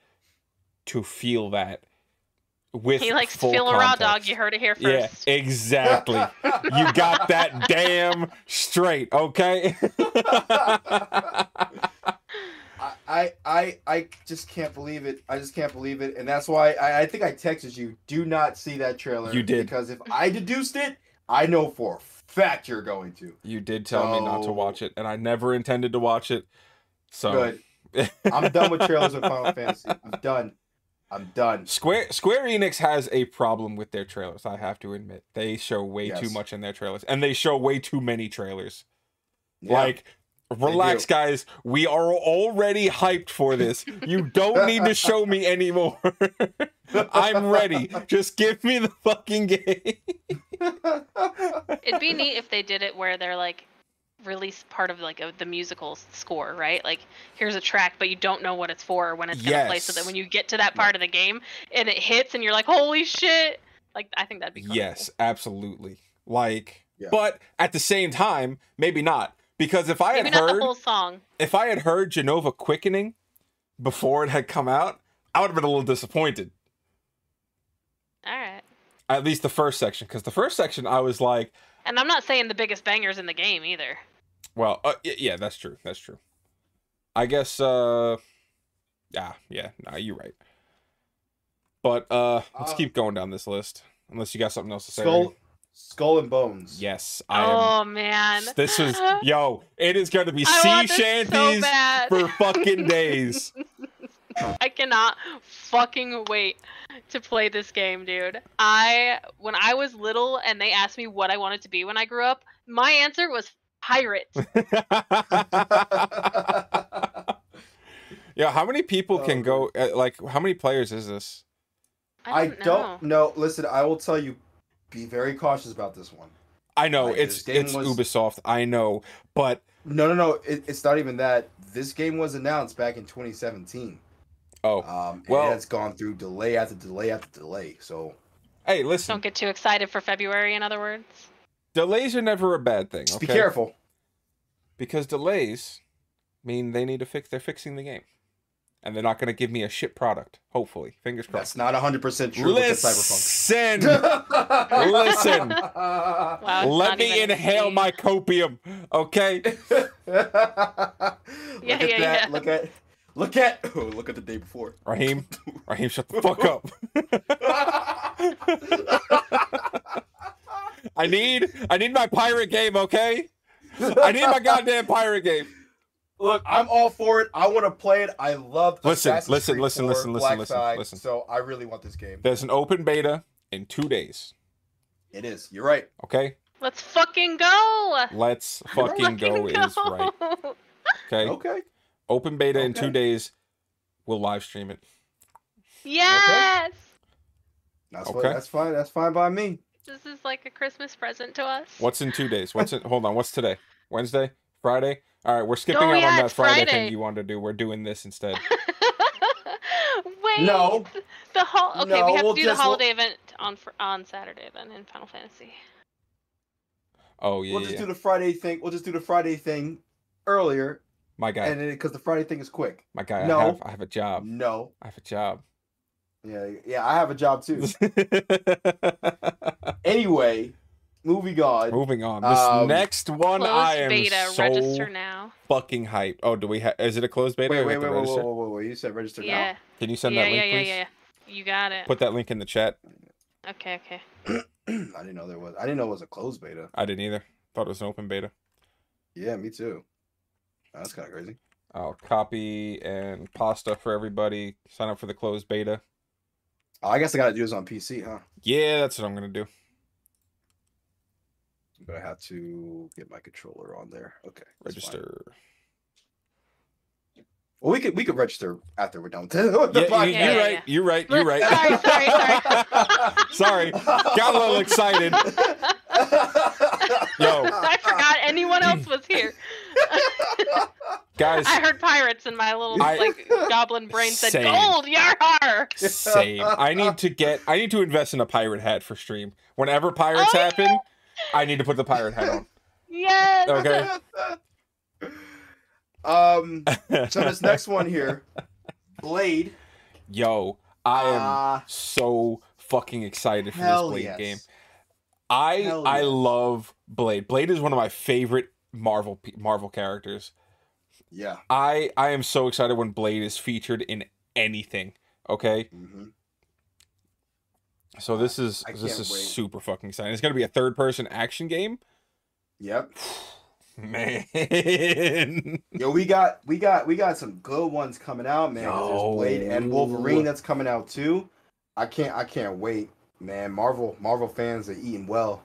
to feel that with He likes to feel a raw dog. You heard it here first. yeah exactly. You got that damn straight okay I, I I just can't believe it. I just can't believe it, and that's why I, I think I texted you. Do not see that trailer. You did. because if I deduced it, I know for a fact you're going to. You did tell me not to watch it, and I never intended to watch it. So Good. I'm done with trailers of Final Fantasy. I'm done. I'm done. Square Square Enix has a problem with their trailers. I have to admit, they show way too much in their trailers, and they show way too many trailers. Yeah. Like, relax, guys. We are already hyped for this. You don't need to show me anymore. I'm ready. Just give me the fucking game. It'd be neat if they did it where they're like release part of like a, the musical score, right? Like here's a track, but you don't know what it's for or when it's gonna play, so that when you get to that part of the game and it hits and you're like, holy shit! Like I think that'd be kinda Yes, absolutely. Like, Yeah. but at the same time, maybe not. Because if I. Maybe had not heard the whole song. if I had heard Jenova Quickening before it had come out, I would have been a little disappointed. All right. At least the first section, because the first section I was like, And I'm not saying the biggest bangers in the game either. well, uh, y- yeah, that's true, that's true. I guess, uh, yeah, yeah, nah, you're right. But uh, let's Uh, keep going down this list, unless you got something else to say. Skull, Skull and Bones. Yes, I am. Oh man. This is yo. It is going to be I sea want this so shanties for fucking days. I cannot fucking wait to play this game, dude. I when I was little and they asked me what I wanted to be when I grew up, my answer was pirate. yeah, how many people can Oh, go? Uh, like, how many players is this? I I don't, don't know. know. Listen, I will tell you, be very cautious about this one. I know Like, it's it's was- Ubisoft. I know, but No, no, no. It, it's not even that. This game was announced back in 2017. oh, Um, Well- it's gone through delay after delay after delay. So hey, listen, Don't get too excited for February. In other words, delays are never a bad thing. just be careful. because delays mean they need to fix. They're fixing the game, and they're not going to give me a shit product. Hopefully, fingers crossed. That's not 100% true with the Cyberpunk. Listen, Listen. wow, let me inhale me. my copium, okay? look Yeah, at yeah, that. yeah. Look at look at oh, look at the day before. Raheem, Raheem, shut the fuck up. I need, I need my pirate game, okay? I need my goddamn pirate game. Look, I'm all for it. I want to play it. I love Listen, Assassin's listen, Creed listen, 4, listen, listen, Black listen, Flag, listen. So I really want this game. There's an open beta in two days, It is. You're right. okay? Let's fucking go. Let's fucking go is right, okay? Okay. Open beta in two days. We'll live stream it. Yes. That's Okay. what, that's fine. That's fine by me. This is like a Christmas present to us. What's in two days? What's in? hold on. What's today? Wednesday? Friday? All right, we're skipping Oh, out yeah, on that Friday, Friday. thing you wanted to do. We're doing this instead. Wait. No. The whole. Okay, No, we have we'll to do just- the holiday event on fr- on Saturday then in Final Fantasy. Oh yeah, we'll just yeah. do the Friday thing. We'll just do the Friday thing earlier, my guy, and because the Friday thing is quick. my guy. No. I have, I have a job. No. I have a job. Yeah, yeah. I have a job too. anyway, moving on. Moving on. This Um, next one, Closed I am beta. so Register now. fucking hype. Oh, do we have? Is it a closed beta? Wait, or wait, wait, wait, wait, wait, wait. You said register Yeah. Can you send yeah, that link, yeah, yeah, please? yeah, yeah. You got it. Put that link in the chat. Okay, okay. I didn't know there was. I didn't know it was a closed beta. I didn't either. Thought it was an open beta. Yeah, me too. That's kind of crazy. I'll copy and pasta for everybody. Sign up for the closed beta. Oh, I guess I got to do this on PC, huh? Yeah, that's what I'm gonna do. I'm gonna have to get my controller on there. Okay. that's fine. Register. Well, we could we could register after we're done with the Yeah, fuck? You, are yeah, right. yeah. You're right. You're right. Sorry, sorry, Sorry. sorry. Got a little excited. Yo. I forgot anyone else was here. Guys, I heard pirates and my little I- like goblin brain said Same. gold, yar! same. I need to get. I need to invest in a pirate hat for stream. Whenever pirates Oh, happen, I need to put the pirate hat on. Yes. Okay. um. So this next one here, Blade. Yo, I am Uh, so fucking excited for this Blade yes. game. I Hell I yes. love Blade. Blade is one of my favorite Marvel Marvel characters. Yeah. I I am so excited when Blade is featured in anything. Okay, hmm so this is I this is wait. super fucking exciting. It's gonna be a third person action game. Yep. Man, Yo, we got we got we got some good ones coming out, man. There's Blade and Wolverine that's coming out too. I can't I can't wait, man. Marvel Marvel fans are eating well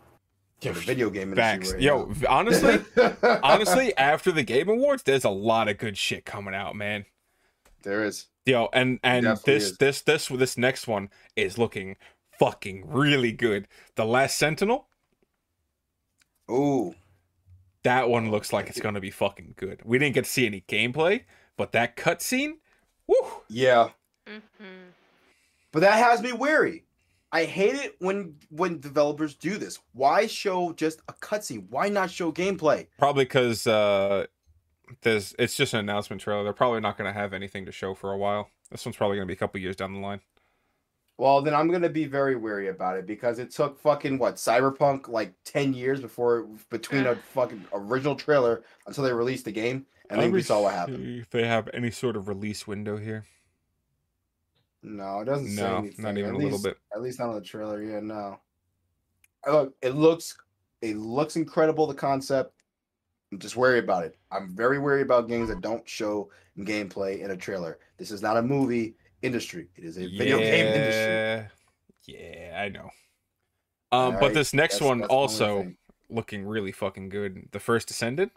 video game industry. right Yo, now. honestly, honestly, after the Game Awards, there's a lot of good shit coming out, man. there is. Yo, and and this is. this this this next one is looking fucking really good. The Last Sentinel, Ooh, that one looks like it's gonna be fucking good. We didn't get to see any gameplay, but that cutscene, woo! yeah, hmm but that has me wary. I hate it when when developers do this. Why show just a cutscene? Why not show gameplay? Probably because uh, there's it's just an announcement trailer. They're probably not gonna have anything to show for a while. This one's probably gonna be a couple years down the line. Well, then I'm gonna be very wary about it because it took fucking what Cyberpunk like ten years before between a fucking original trailer until they released the game, and then we saw what happened. If they have any sort of release window here, No, it doesn't say no, anything. not even a little bit. At least not on the trailer. Yeah, no. Look, it looks it looks incredible. The concept. I'm just wary about it. I'm very wary about games that don't show gameplay in a trailer. This is not a movie industry. It is a video game industry. Yeah, yeah, I know. Um, but Alright, this next That's- one that's also looking really fucking good. The first Descendant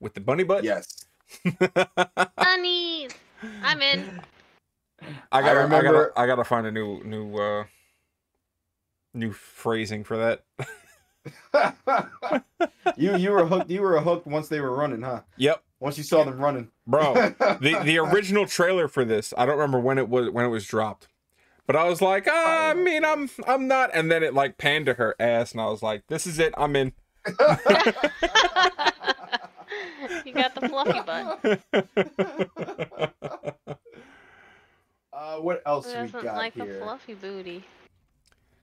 with the bunny butt. Yes. Bunnies. I'm in. I gotta, I, remember- gotta, I gotta find a new, new, uh, new phrasing for that. you you were hooked. You were hooked once they were running, huh? Yep, Once you saw them running, bro. the the original trailer for this, I don't remember when it was when it was dropped, but I was like, ah, I mean, I'm I'm not, and then it like panned to her ass, and I was like, this is it, I'm in. you got the fluffy butt. uh, what else Who we doesn't got like here? a fluffy booty?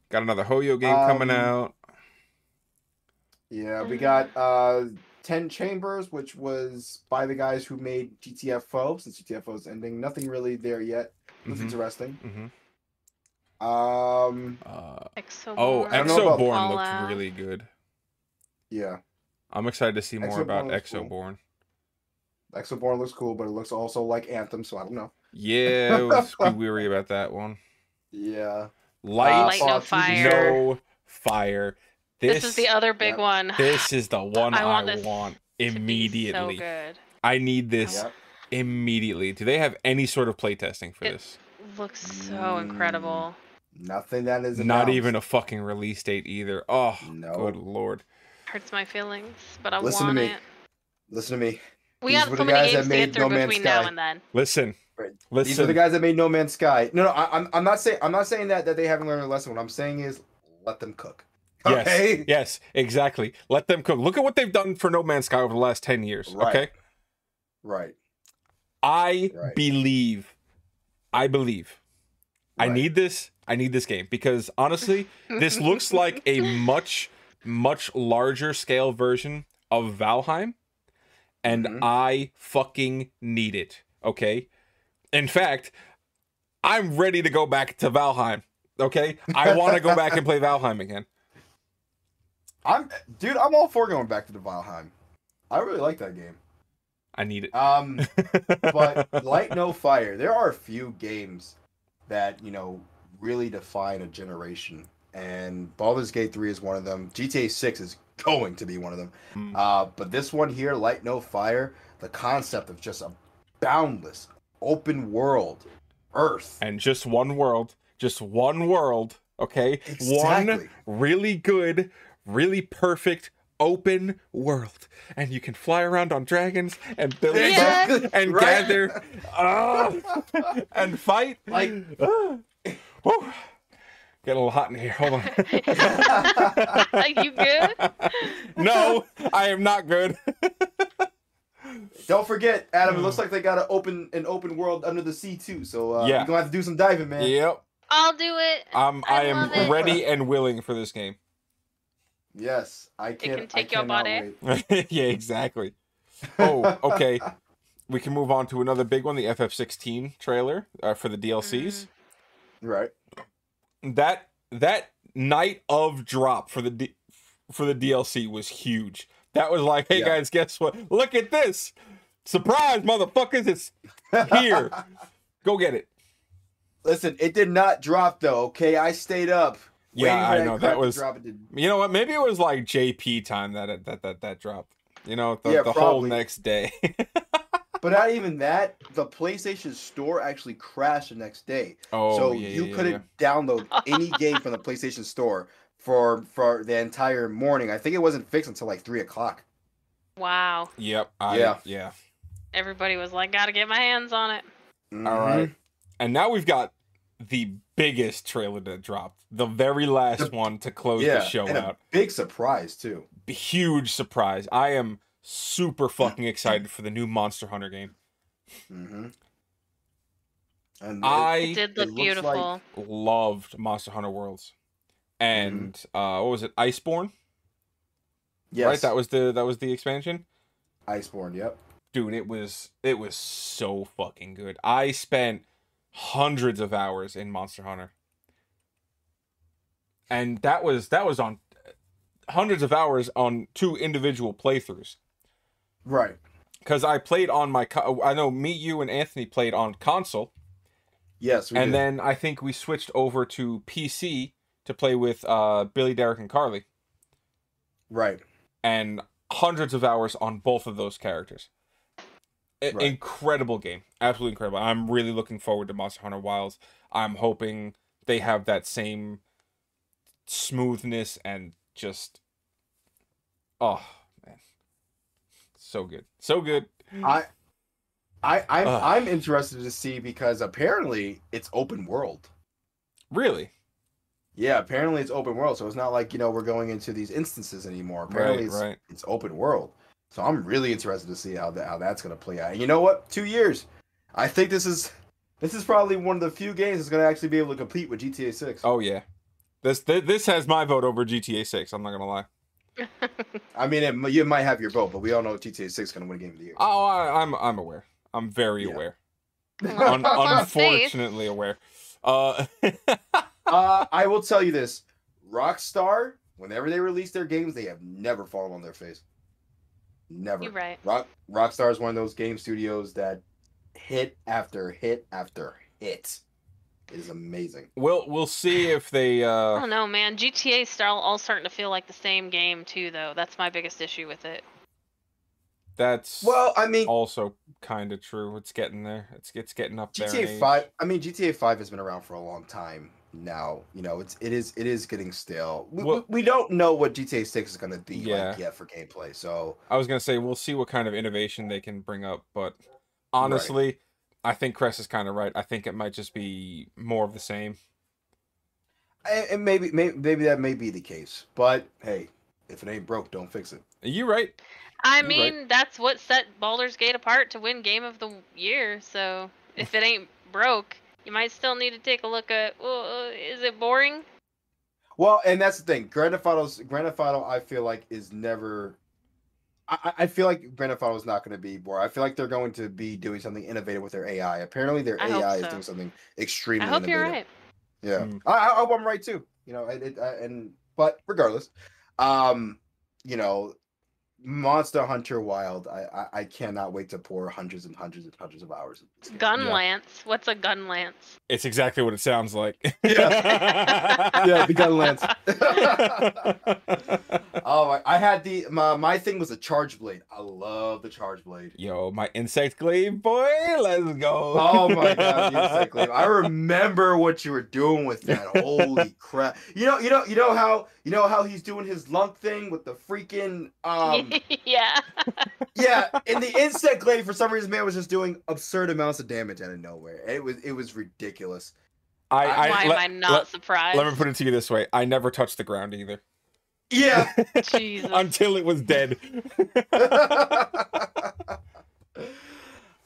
Got another Hoyo game coming Um, out. Yeah, we got uh Ten Chambers, which was by the guys who made GTFO. Since GTFO is ending, nothing really there yet. Looks Mhm. interesting. hmm Um, Uh, Exoborn. oh, I don't about Exoborn looked Fallout. really good. yeah, I'm excited to see more about Exoborn looks cool. Exoborn. Exoborn looks cool, but it looks also like Anthem, so I don't know. Yeah, let's be weary about that one. Yeah, Light, Light no fire. no fire. This, This, is the other big Yep. one. this is the one I I want want, this to be immediately. So good. I need this yeah. immediately. Do they have any sort of playtesting for It- this? Looks so Mm. incredible. Nothing that is Not announced. even a fucking release date either. Oh, No. good lord. Hurts my feelings, but I Listen to me. it. Listen to me. We These got were so the many guys that games to made get through No Man's between now Sky. and then. Listen, Right. listen. These are the guys that made No Man's Sky. No, no, I, I'm I'm not saying I'm not saying that that they haven't learned a lesson. What I'm saying is let them cook. Yes, Okay. yes, exactly. Let them cook. Look at what they've done for No Man's Sky over the last 10 years. Right. Okay. Right. I Right. believe, I believe, I need this. I need this game because honestly, this looks like a much, much larger scale version of Valheim, and Mhm. I fucking need it. Okay. In fact, I'm ready to go back to Valheim. Okay. I want to go back and play Valheim again. I'm dude. I'm all for going back to the Valheim. I really like that game. I need it. Um, but Light No Fire. There are a few games that you know really define a generation, and Baldur's Gate Three is one of them. GTA Six is going to be one of them. Mm. Uh, but this one here, Light No Fire, the concept of just a boundless open world, Earth. and just one world, just one world, okay? One really good, really perfect open world. And you can fly around on dragons and build Yeah. stuff and Right? gather ah, and fight. Like- Ah. Whew. Get a little hot in here. Hold on. Are you good? no, I am not good. Don't forget, Adam. It looks like they got an open an open world under the sea too. So uh, Yeah. you're gonna have to do some diving, man. yep. I'll do it. Um, I I, am ready and willing for this game. Yes, I can. It can take I your body. yeah, exactly. Oh, okay. we can move on to another big one, the FF16 trailer uh, for the DLCs. Right. That that night of drop for the D- for the DLC was huge. That was like, hey Yeah. guys, guess what? Look at this. Surprise, motherfuckers, it's here. Go get it. Listen, it did not drop though. Okay, I stayed up. Yeah, I know that was drop. It did- You know what? Maybe it was like JP time that that that that dropped. You know, the, Yeah, the whole next day. But not even that. The PlayStation Store actually crashed the next day, oh, so yeah, you yeah, couldn't download any game from the PlayStation Store for for the entire morning. I think it wasn't fixed until like three o'clock. Wow. Yep. I, Yeah. Yeah. Everybody was like, gotta get my hands on it. All Mhm. right. And now we've got the biggest trailer that dropped, the very last The- one to close Yeah, the show and a out. big surprise too. Huge surprise. I am super fucking excited for the new Monster Hunter game. Mm-hmm. And I It did look looks beautiful. like- loved Monster Hunter Worlds, and uh, what was it, Iceborne? yes, Right, that was the that was the expansion. Iceborne. Yep. Dude, it was it was so fucking good. I spent hundreds of hours in Monster Hunter, and that was that was on hundreds of hours on two individual playthroughs. Right. Because I played on my, co- I know me, you, and Anthony played on console, Yes. We and did. then I think we switched over to PC to play with uh, Billy, Derek, and Carly, right. and hundreds of hours on both of those characters. Right. Incredible game, absolutely incredible. I'm really looking forward to Monster Hunter Wilds. I'm hoping they have that same smoothness and just, oh man, so good, so good. I. I, I'm Ugh. I'm interested to see because apparently it's open world. Really, Yeah, apparently it's open world, so it's not like you know we're going into these instances anymore. Apparently right, it's, right. it's open world, so I'm really interested to see how that how that's gonna play out. And you know what? Two years, I think this is this is probably one of the few games that's gonna actually be able to compete with GTA Six. Oh yeah, this th- this has my vote over GTA Six. I'm not gonna lie. I mean, it, you might have your vote, but we all know GTA Six is gonna win a Game of the Year. Oh, I, I'm I'm aware. I'm very Yeah. aware. Un- unfortunately aware. Uh, uh, I will tell you this: Rockstar, whenever they release their games, they have never fallen on their face. Never. You're right. Rock Rockstar is one of those game studios that hit after hit after hit. It is amazing. we'll we'll see if they. I Uh, don't know, man. GTA style all starting to feel like the same game too, though. That's my biggest issue with it. that's Well, I mean, also kind of true. It's getting there. It's it's getting up there. in GTA age. Five. I mean, GTA Five has been around for a long time now. You know, it's it is it is getting stale. We, Well- we, we don't know what GTA Six is going to be Yeah. like yet for gameplay. So I was gonna say we'll see what kind of innovation they can bring up, but honestly, I think Chris is kind of right. I think it might just be more of the same. and, and maybe, maybe maybe that may be the case. But hey, if it ain't broke, don't fix it. Are you right? I You're right. mean, that's what set Baldur's Gate apart to win Game of the Year. So if it ain't broke, you might still need to take a look at. Well, uh, is it boring? Well, and that's the thing. Grand Theft Auto's Grand Theft Auto, I feel like is never. I, I- I feel like Grand Theft Auto is not going to be boring. I feel like they're going to be doing something innovative with their AI. Apparently, their I hope AI is doing something extremely. I hope you're innovative. right. Yeah, Mm. I, I hope I'm right too. You know, and, it, uh, and but regardless, um, you know, Monster Hunter Wild. I, I I cannot wait to pour hundreds and hundreds and hundreds of hours. into this game. Gun Yeah. lance. What's a gun lance? It's exactly what it sounds like. yeah, yeah, the gun lance. oh, I, I had the my my thing was a charge blade. I love the charge blade. Yo, my insect glaive boy, let's go. Oh my god, the insect glaive. I remember what you were doing with that. Holy crap! You know, you know, you know how you know how he's doing his lunk thing with the freaking um yeah. yeah. In the insect glaive, for some reason, man was just doing absurd amounts of damage out of nowhere. It was it was ridiculous. I, I, Why let, am I not let- surprised? let me put it to you this way: I never touched the ground either Yeah. Jesus. until it was dead.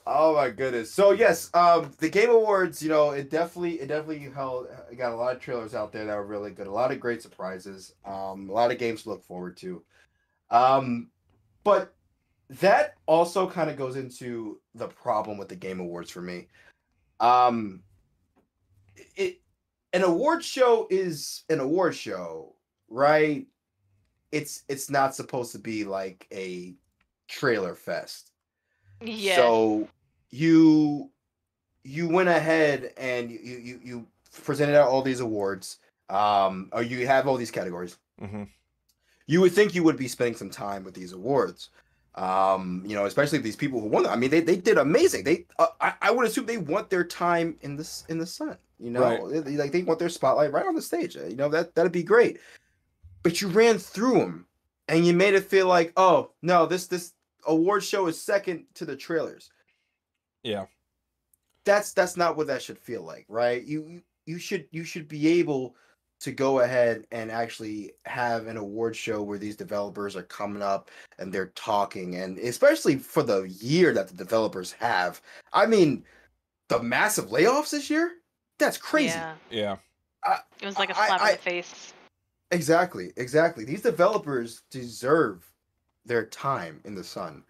oh my goodness. So yes, um the Game Awards, you know, it definitely it definitely held got a lot of trailers out there that were really good. A lot of great surprises. Um a lot of games to look forward to. Um but that also kind of goes into the problem with the game awards for me. Um, it an award show is an award show, right? It's it's not supposed to be like a trailer fest. Yeah. So you you went ahead and you you you presented out all these awards. Um, or you have all these categories. hmm You would think you would be spending some time with these awards. Um, you know, especially these people who won. them. I mean, they, they did amazing. They uh, I, I would assume they want their time in this in the sun. You know, Right. They- like they want their spotlight right on the stage. uh, You know that that'd be great. But you ran through them, and you made it feel like, oh no, this this award show is second to the trailers. Yeah. That's that's not what that should feel like, right? You you, you should you should be able to go ahead and actually have an award show where these developers are coming up and they're talking and especially for the year that the developers have. I mean, the massive layoffs this year? That's crazy. Yeah. Yeah. It was like a slap I- in the face. Exactly, exactly. These developers deserve their time in the sun.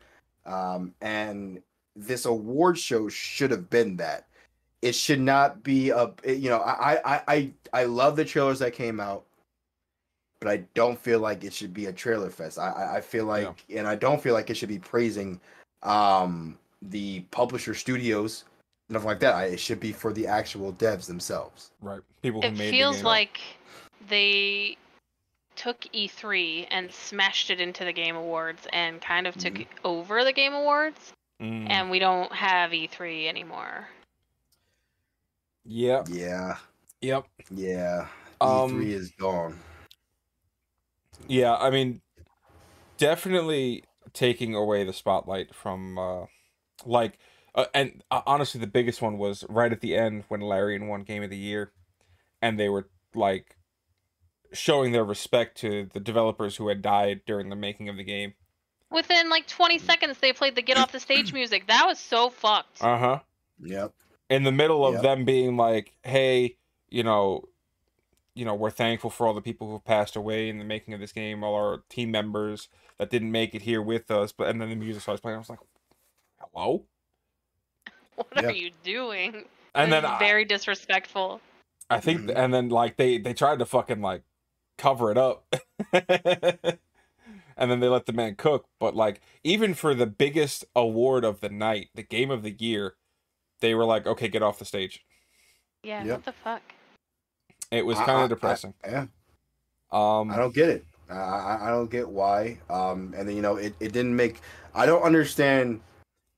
Um, and this award show should have been that. It should not be a it- you know, I I I I love the trailers that came out, but I don't feel like it should be a trailer fest. I I, I feel like and I don't feel like it should be praising um the publisher studios, nothing like that. I, it should be for the actual devs themselves. Right. People who made It made feels the game. like they took E3 and smashed it into the Game Awards and kind of took Mhm. over the Game Awards, Mm, and we don't have E3 anymore. Yep. Yeah, Yep. yeah. Um, E3 is gone. Yeah, I mean, definitely taking away the spotlight from, uh, like, uh, and uh, honestly, the biggest one was right at the end when Larian won Game of the Year, and they were like showing their respect to the developers who had died during the making of the game. Within like 20 seconds, they played the Get Off the Stage music. That was so fucked. Uh huh. Yep. In the middle of Yep. them being like, "Hey, you know." You know, we're thankful for all the people who passed away in the making of this game, all our team members that didn't make it here with us. But and then the music starts playing. I was like, "Hello," what Yeah. are you doing? and This then is I, very disrespectful. I think, Mhm. and then like they they tried to fucking like cover it up, and then they let the man cook. But like even for the biggest award of the night, the game of the year, they were like, "Okay, get off the stage." Yeah, Yep. what the fuck? It was kind of depressing. I, yeah, um, I don't get it. I, I I don't get why. Um, and then you know it, it didn't make. I don't understand.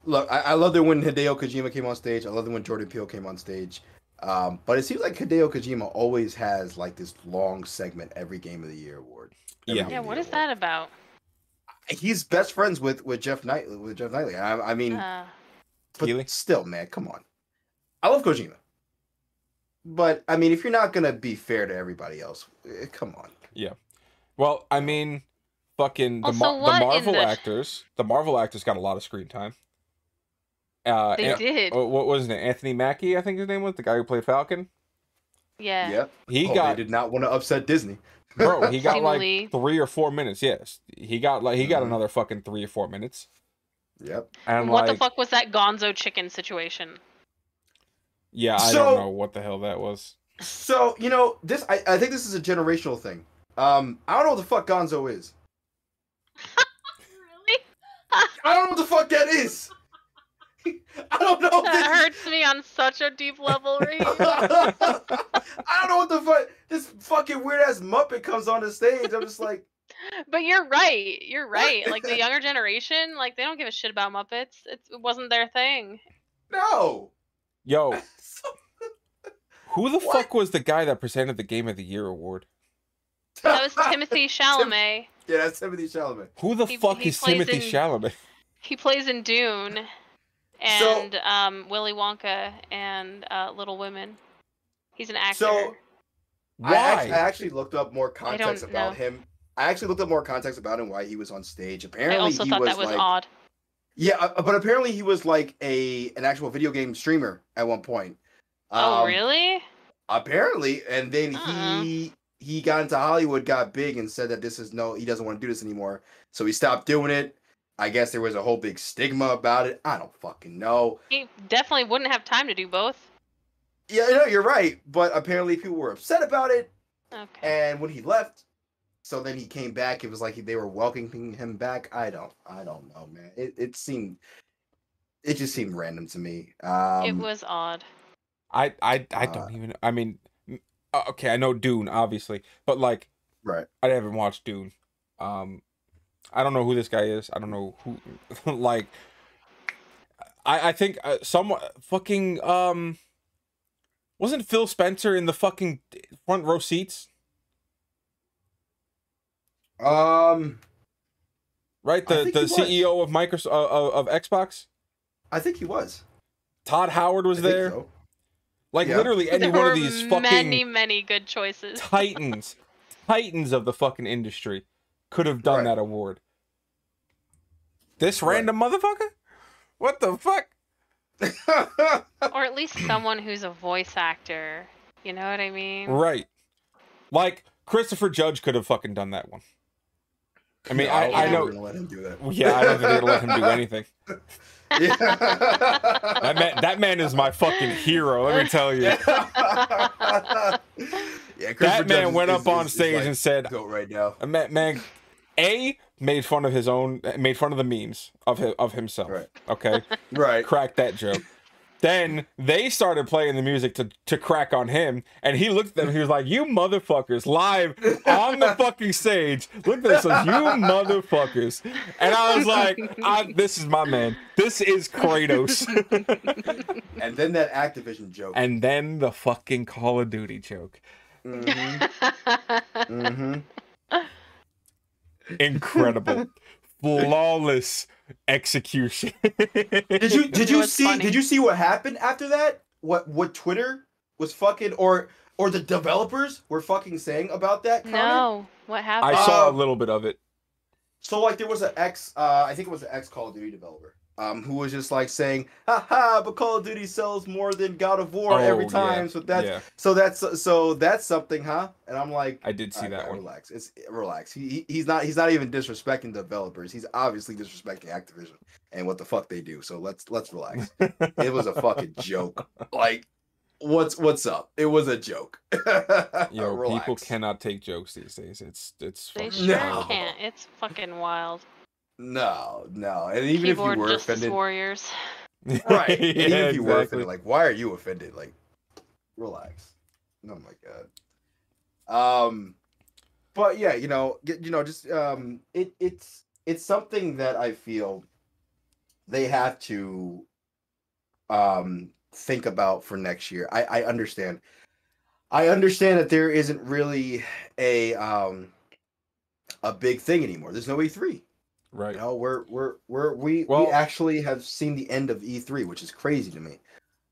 Look, I, I love it when Hideo Kojima came on stage. I love it when Jordan Peele came on stage. Um, but it seems like Hideo Kojima always has like this long segment every Game of the Year award. Every Yeah. Yeah, of the what Year is award. that about? He's best friends with with Jeff Knight with Jeff Knightley. I, I mean, Uh, but Keighley? still, man, come on. I love Kojima, but I mean, if you're not gonna be fair to everybody else, eh, come on. Yeah. Well, I mean, fucking the, Also, Mar- the Marvel the- actors, the Marvel actors got a lot of screen time. Uh, they An- did. oh, what was it? Anthony Mackie, I think his name was the guy who played Falcon. yeah. Yep. He Oh, got They did not want to upset Disney. bro. He got Simu like Lee. three or four minutes. Yes, he got like he got Mhm. another fucking three or four minutes. Yep. And what like, the fuck was that gonzo chicken situation? yeah, I So- don't know what the hell that was. So you know this. I, I think this is a generational thing. Um, I don't know what the fuck Gonzo is. really? I don't know what the fuck that is. I don't know. That this is- hurts me on such a deep level right. I don't know what the fuck. This fucking weird ass Muppet comes on the stage. I'm just like, But you're right. You're right. Like the younger generation, like they don't give a shit about Muppets. It's, it wasn't their thing. no. Yo, who the What? fuck was the guy that presented the Game of the Year award? That was Timothy Chalamet. Yeah, that's Timothy Chalamet. Who the He- fuck he is Timothy in- Chalamet? He plays in Dune, So- and um, Willy Wonka and uh, Little Women. He's an actor. So Why? I actually, I actually looked up more context about know. him. I actually looked up more context about him why he was on stage. I Apparently, also he thought was that was like, odd. Yeah, uh, but apparently he was like a an actual video game streamer at one point. oh, Um, really? Apparently, and then Uh-uh. he he got into Hollywood, got big, and said that this is no, he doesn't want to do this anymore. So he stopped doing it. I guess there was a whole big stigma about it. I don't fucking know. He definitely wouldn't have time to do both. Yeah, no, you're right. But apparently people were upset about it. Okay. And when he left, so then he came back. It was like they were welcoming him back. I don't, I don't know, man. It it seemed, it just seemed random to me. Um, it was odd. I I I Uh, don't even. I mean, uh, okay, I know Dune obviously, but like right. I haven't watched Dune. Um, I don't know who this guy is. I don't know who. like, I I think uh, some fucking um, wasn't Phil Spencer in the fucking front row seats? Um, Right, the the he was. CEO of Microsoft uh, of, of Xbox. I think he was. Todd Howard was I think there. so. Like Yeah. literally any there one were of these fucking many, many good choices. titans, titans of the fucking industry could have done Right. that award. This Right. random motherfucker? What the fuck? or at least someone who's a voice actor. You know what I mean? Right. Like Christopher Judge could have fucking done that one. I mean, No, I, don't I know. gonna let him do that. Yeah, I don't think they're gonna let him do anything. Yeah. That man, that man is my fucking hero. Let me tell you. yeah, That man went is- up on is- is stage like and said, goat right now. "A man, man, a made fun of his own, made fun of the memes of his, of himself. Right. Okay, Right. Crack that joke. Then they started playing the music to, to crack on him, and he looked at them. He was like, "You motherfuckers!" Live on the fucking stage, looked at us like, "You motherfuckers!" And I was like, I, "This is my man. This is Kratos." And then that Activision joke. and then the fucking Call of Duty joke. Mm-hmm. Mm-hmm. Incredible, flawless execution. Did you did you see funny. did you see what happened after that? What what Twitter was fucking or or the developers were fucking saying about that comment? no, what happened? I happened? saw a Um, little bit of it. So like there was an ex uh I think it was an ex Call of Duty developer um who was just like saying, "Ha ha, but Call of Duty sells more than God of War every Oh, time." yeah, So that's yeah, so that's so that's something, huh? And I'm like I did see "Alright, that guy, one. Relax. It's relax. He, he he's not he's not even disrespecting developers. He's obviously disrespecting Activision and what the fuck they do. So let's let's relax. it was a fucking joke. Like what's what's up? It was a joke. Yo, Relax. people cannot take jokes these days. It's it's they sure No. can't. It's fucking wild. No, no. And even Keyboard if you were Justice offended, Warriors. right? And even yeah, if you were offended, like, why are you offended? Like, relax. Oh my god. Um, but yeah, you know, you know, just um, it it's it's something that I feel they have to um think about for next year. I I understand. I understand that there isn't really a um a big thing anymore. There's no E3. Right. Know, we're we're we're we Well- we actually have seen the end of E3, which is crazy to me.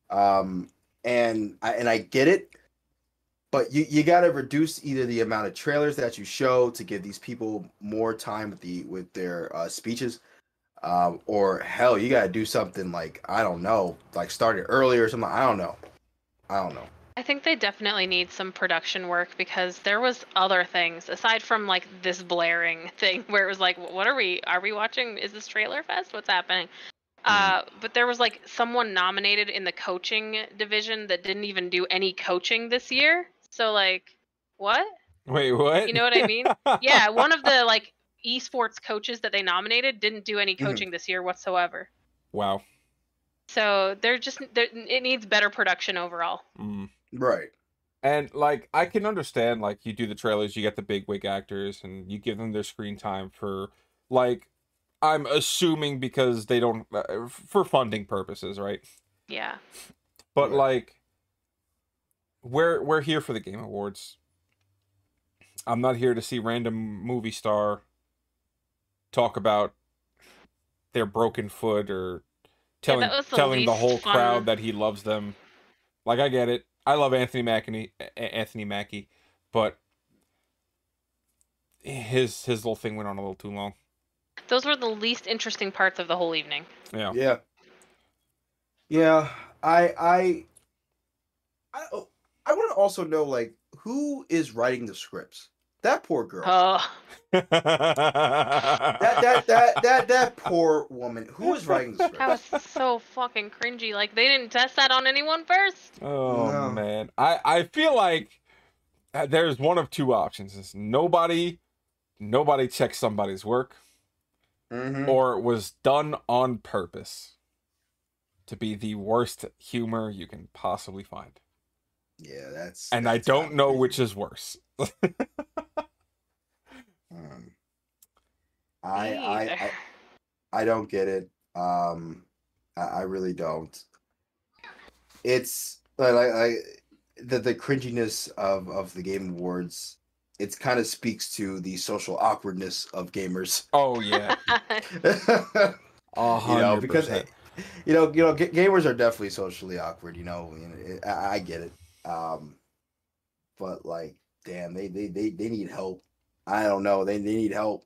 Um, and I and I get it, but you you got to reduce either the amount of trailers that you show to give these people more time with the with their uh, speeches, um, or hell, you got to do something like I don't know, like start it earlier or something. I don't know. I don't know. I think they definitely need some production work because there was other things aside from like this blaring thing where it was like, what are we? Are we watching? Is this trailer fest? What's happening? Uh, but there was like someone nominated in the coaching division that didn't even do any coaching this year. So like, what? Wait, what? You know what I mean? Yeah, one of the like esports coaches that they nominated didn't do any Mhm. coaching this year whatsoever. Wow. So they're just there, it needs better production overall. Mm. Right. And like I can understand like you do the trailers, you get the big wig actors and you give them their screen time for like I'm assuming because they don't uh, for funding purposes, right? Yeah. But Right. like we're we're here for the game awards. I'm not here to see random movie star talk about their broken foot or telling that was the telling the whole fun- crowd that he loves them. Like I get it. I love Anthony Mackie, Anthony Mackie, but his his little thing went on a little too long. Those were the least interesting parts of the whole evening. Yeah. Yeah. Yeah. I I I oh, I want to also know like who is writing the scripts. That poor girl. Oh, that, that that that that poor woman. Who was writing the script? that was so fucking cringy. Like they didn't test that on anyone first. oh No. man, I I feel like uh, there's one of two options: is nobody nobody checked somebody's work, Mhm. or it was done on purpose to be the worst humor you can possibly find. Yeah, that's. And I don't know outrageous. which is worse. Um, I, I. I I don't get it. Um, I, I really don't. It's like like, like the the cringiness of of the Game Awards. It kind of speaks to the social awkwardness of gamers. Oh yeah, a you know, because you know, you know, ga- gamers are definitely socially awkward. You know, you know, it- I, I get it. Um, but like, damn, they they they they need help. I don't know. They they need help.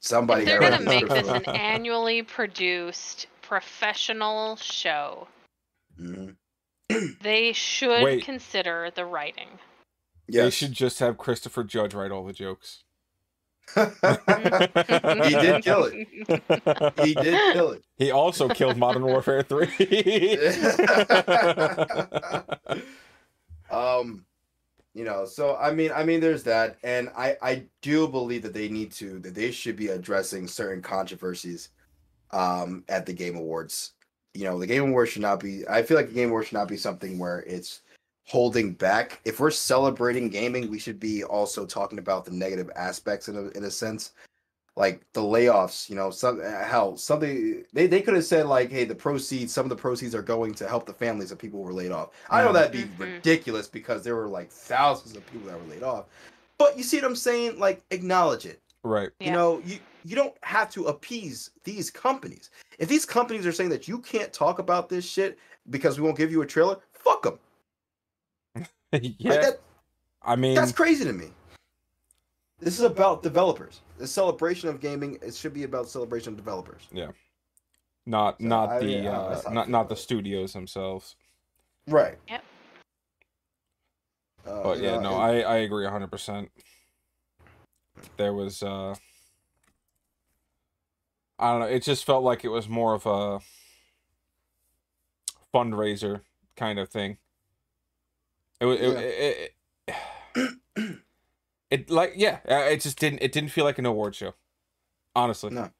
Somebody. if they're gonna make this an annually produced professional show, them. Mhm. they should Wait. consider the writing. They should just have Christopher Judge write all the jokes. he did kill it. He did kill it. He also killed Modern Warfare 3. um you know so i mean i mean there's that and i i do believe that they need to that they should be addressing certain controversies um at the game awards. You know the game awards should not be i feel like the game awards should not be something where it's holding back. If we're celebrating gaming we should be also talking about the negative aspects in a, in a sense like the layoffs, you know, some hell, something they, they could have said like, hey, the proceeds, some of the proceeds are going to help the families of people who were laid off. I know Mhm. that'd be Mhm. ridiculous because there were like thousands of people that were laid off. But you see what I'm saying? Like, acknowledge it. right. You Yeah. know, you you don't have to appease these companies. If these companies are saying that you can't talk about this shit because we won't give you a trailer, fuck them. yeah. Like that, I mean, that's crazy to me. This is about developers. The celebration of gaming. It should be about celebration of developers. Yeah, not So, not I the mean, yeah, uh, that's I not not the studios themselves. Right. Yep. Uh, But yeah, know, no, it- I I agree 100%. There was uh I don't know, it just felt like it was more of a fundraiser kind of thing. It was it, Yeah. it, it, it like yeah, uh, it just didn't it didn't feel like an award show. Honestly. No.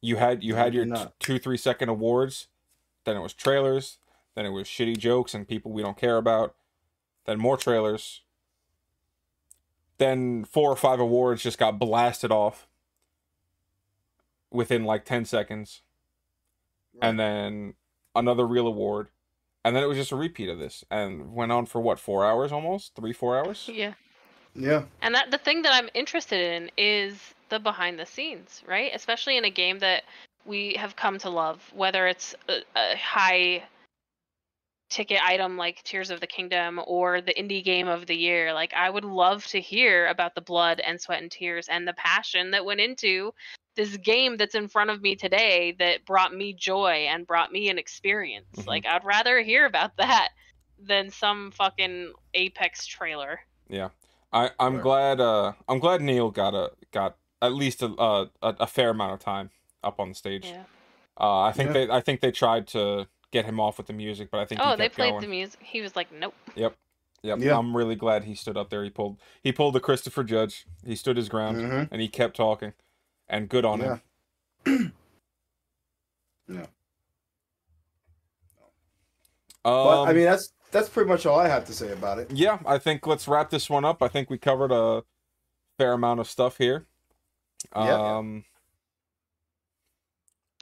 You had you had your t- 2 3 second awards, then it was trailers, then it was shitty jokes and people we don't care about, then more trailers. Then four or five awards just got blasted off within like 10 seconds and then another real award and then it was just a repeat of this and went on for what four hours almost three four hours Yeah. Yeah. And that the thing that I'm interested in is the behind the scenes, right? Especially in a game that we have come to love, whether it's a, a high ticket item like Tears of the Kingdom or the indie game of the year. Like I would love to hear about the blood and sweat and tears and the passion that went into this game that's in front of me today that brought me joy and brought me an experience. Mhm. Like I'd rather hear about that than some fucking Apex trailer. I i'm Right. glad uh i'm glad neil got a got at least a a, a fair amount of time up on the stage Yeah. uh i think Yeah. they i think they tried to get him off with the music but i think Oh, he they played going the music. He was like, "Nope." yep Yep. Yeah. i'm really glad he stood up there he pulled he pulled the christopher judge he stood his ground Mhm. and he kept talking and good on him Yeah. um, But I mean, that's that's pretty much all I have to say about it. yeah, I think let's wrap this one up. I think we covered a fair amount of stuff here. Yeah. Um,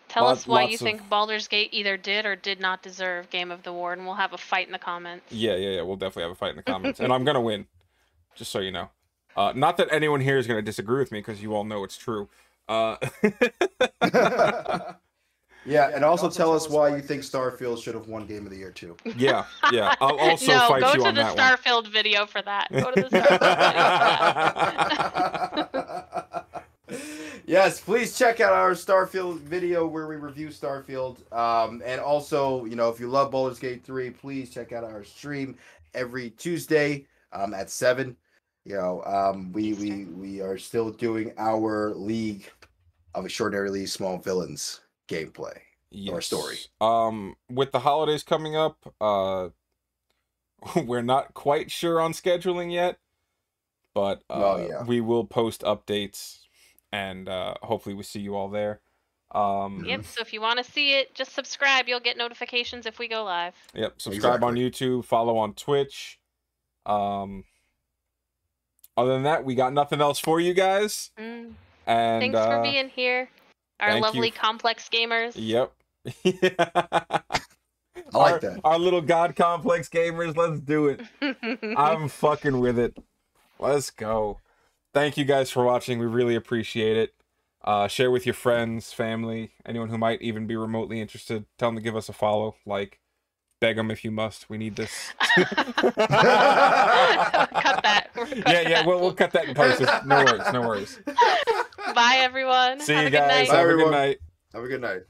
Tell Lot- us why you of- think Baldur's Gate either did or did not deserve Game of the Award, and we'll have a fight in the comments. yeah, yeah, yeah. We'll definitely have a fight in the comments, and I'm gonna win, just so you know. Uh, not that anyone here is gonna disagree with me because you all know it's true. Uh, yeah, and also tell us why you think Starfield should have won Game of the Year too. yeah, yeah. I'll also no, fight go you to on the that one. Starfield video for that. Go to the Starfield video for that. yes, please check out our Starfield video where we review Starfield. Um, and also, you know, if you love Baldur's Gate 3, please check out our stream every Tuesday um, at 7. You know, um, we we we are still doing our League of Extraordinarily Small Villains gameplay. Or story. Um, with the holidays coming up, uh, we're not quite sure on scheduling yet, but uh, Well, yeah. we will post updates, and uh, hopefully we see you all there. Um, Yep. So if you want to see it, just subscribe. You'll get notifications if we go live. Yep. Subscribe on YouTube. Follow on Twitch. Um. Other than that, we got nothing else for you guys. Mm. And Thanks uh, for being here, our thank lovely f- complex gamers. Yep. I our, like that. Our little God complex gamers. Let's do it. I'm fucking with it. Let's go. Thank you guys for watching. We really appreciate it. Uh, share with your friends, family, anyone who might even be remotely interested. Tell them to give us a follow. Like, beg them if you must. We need this. cut that. Cut yeah, yeah. that. We'll, we'll cut that in post. No worries. No worries. Bye, everyone. See Have you a good guys. night. Bye, Have a good everyone. night. Have a good night.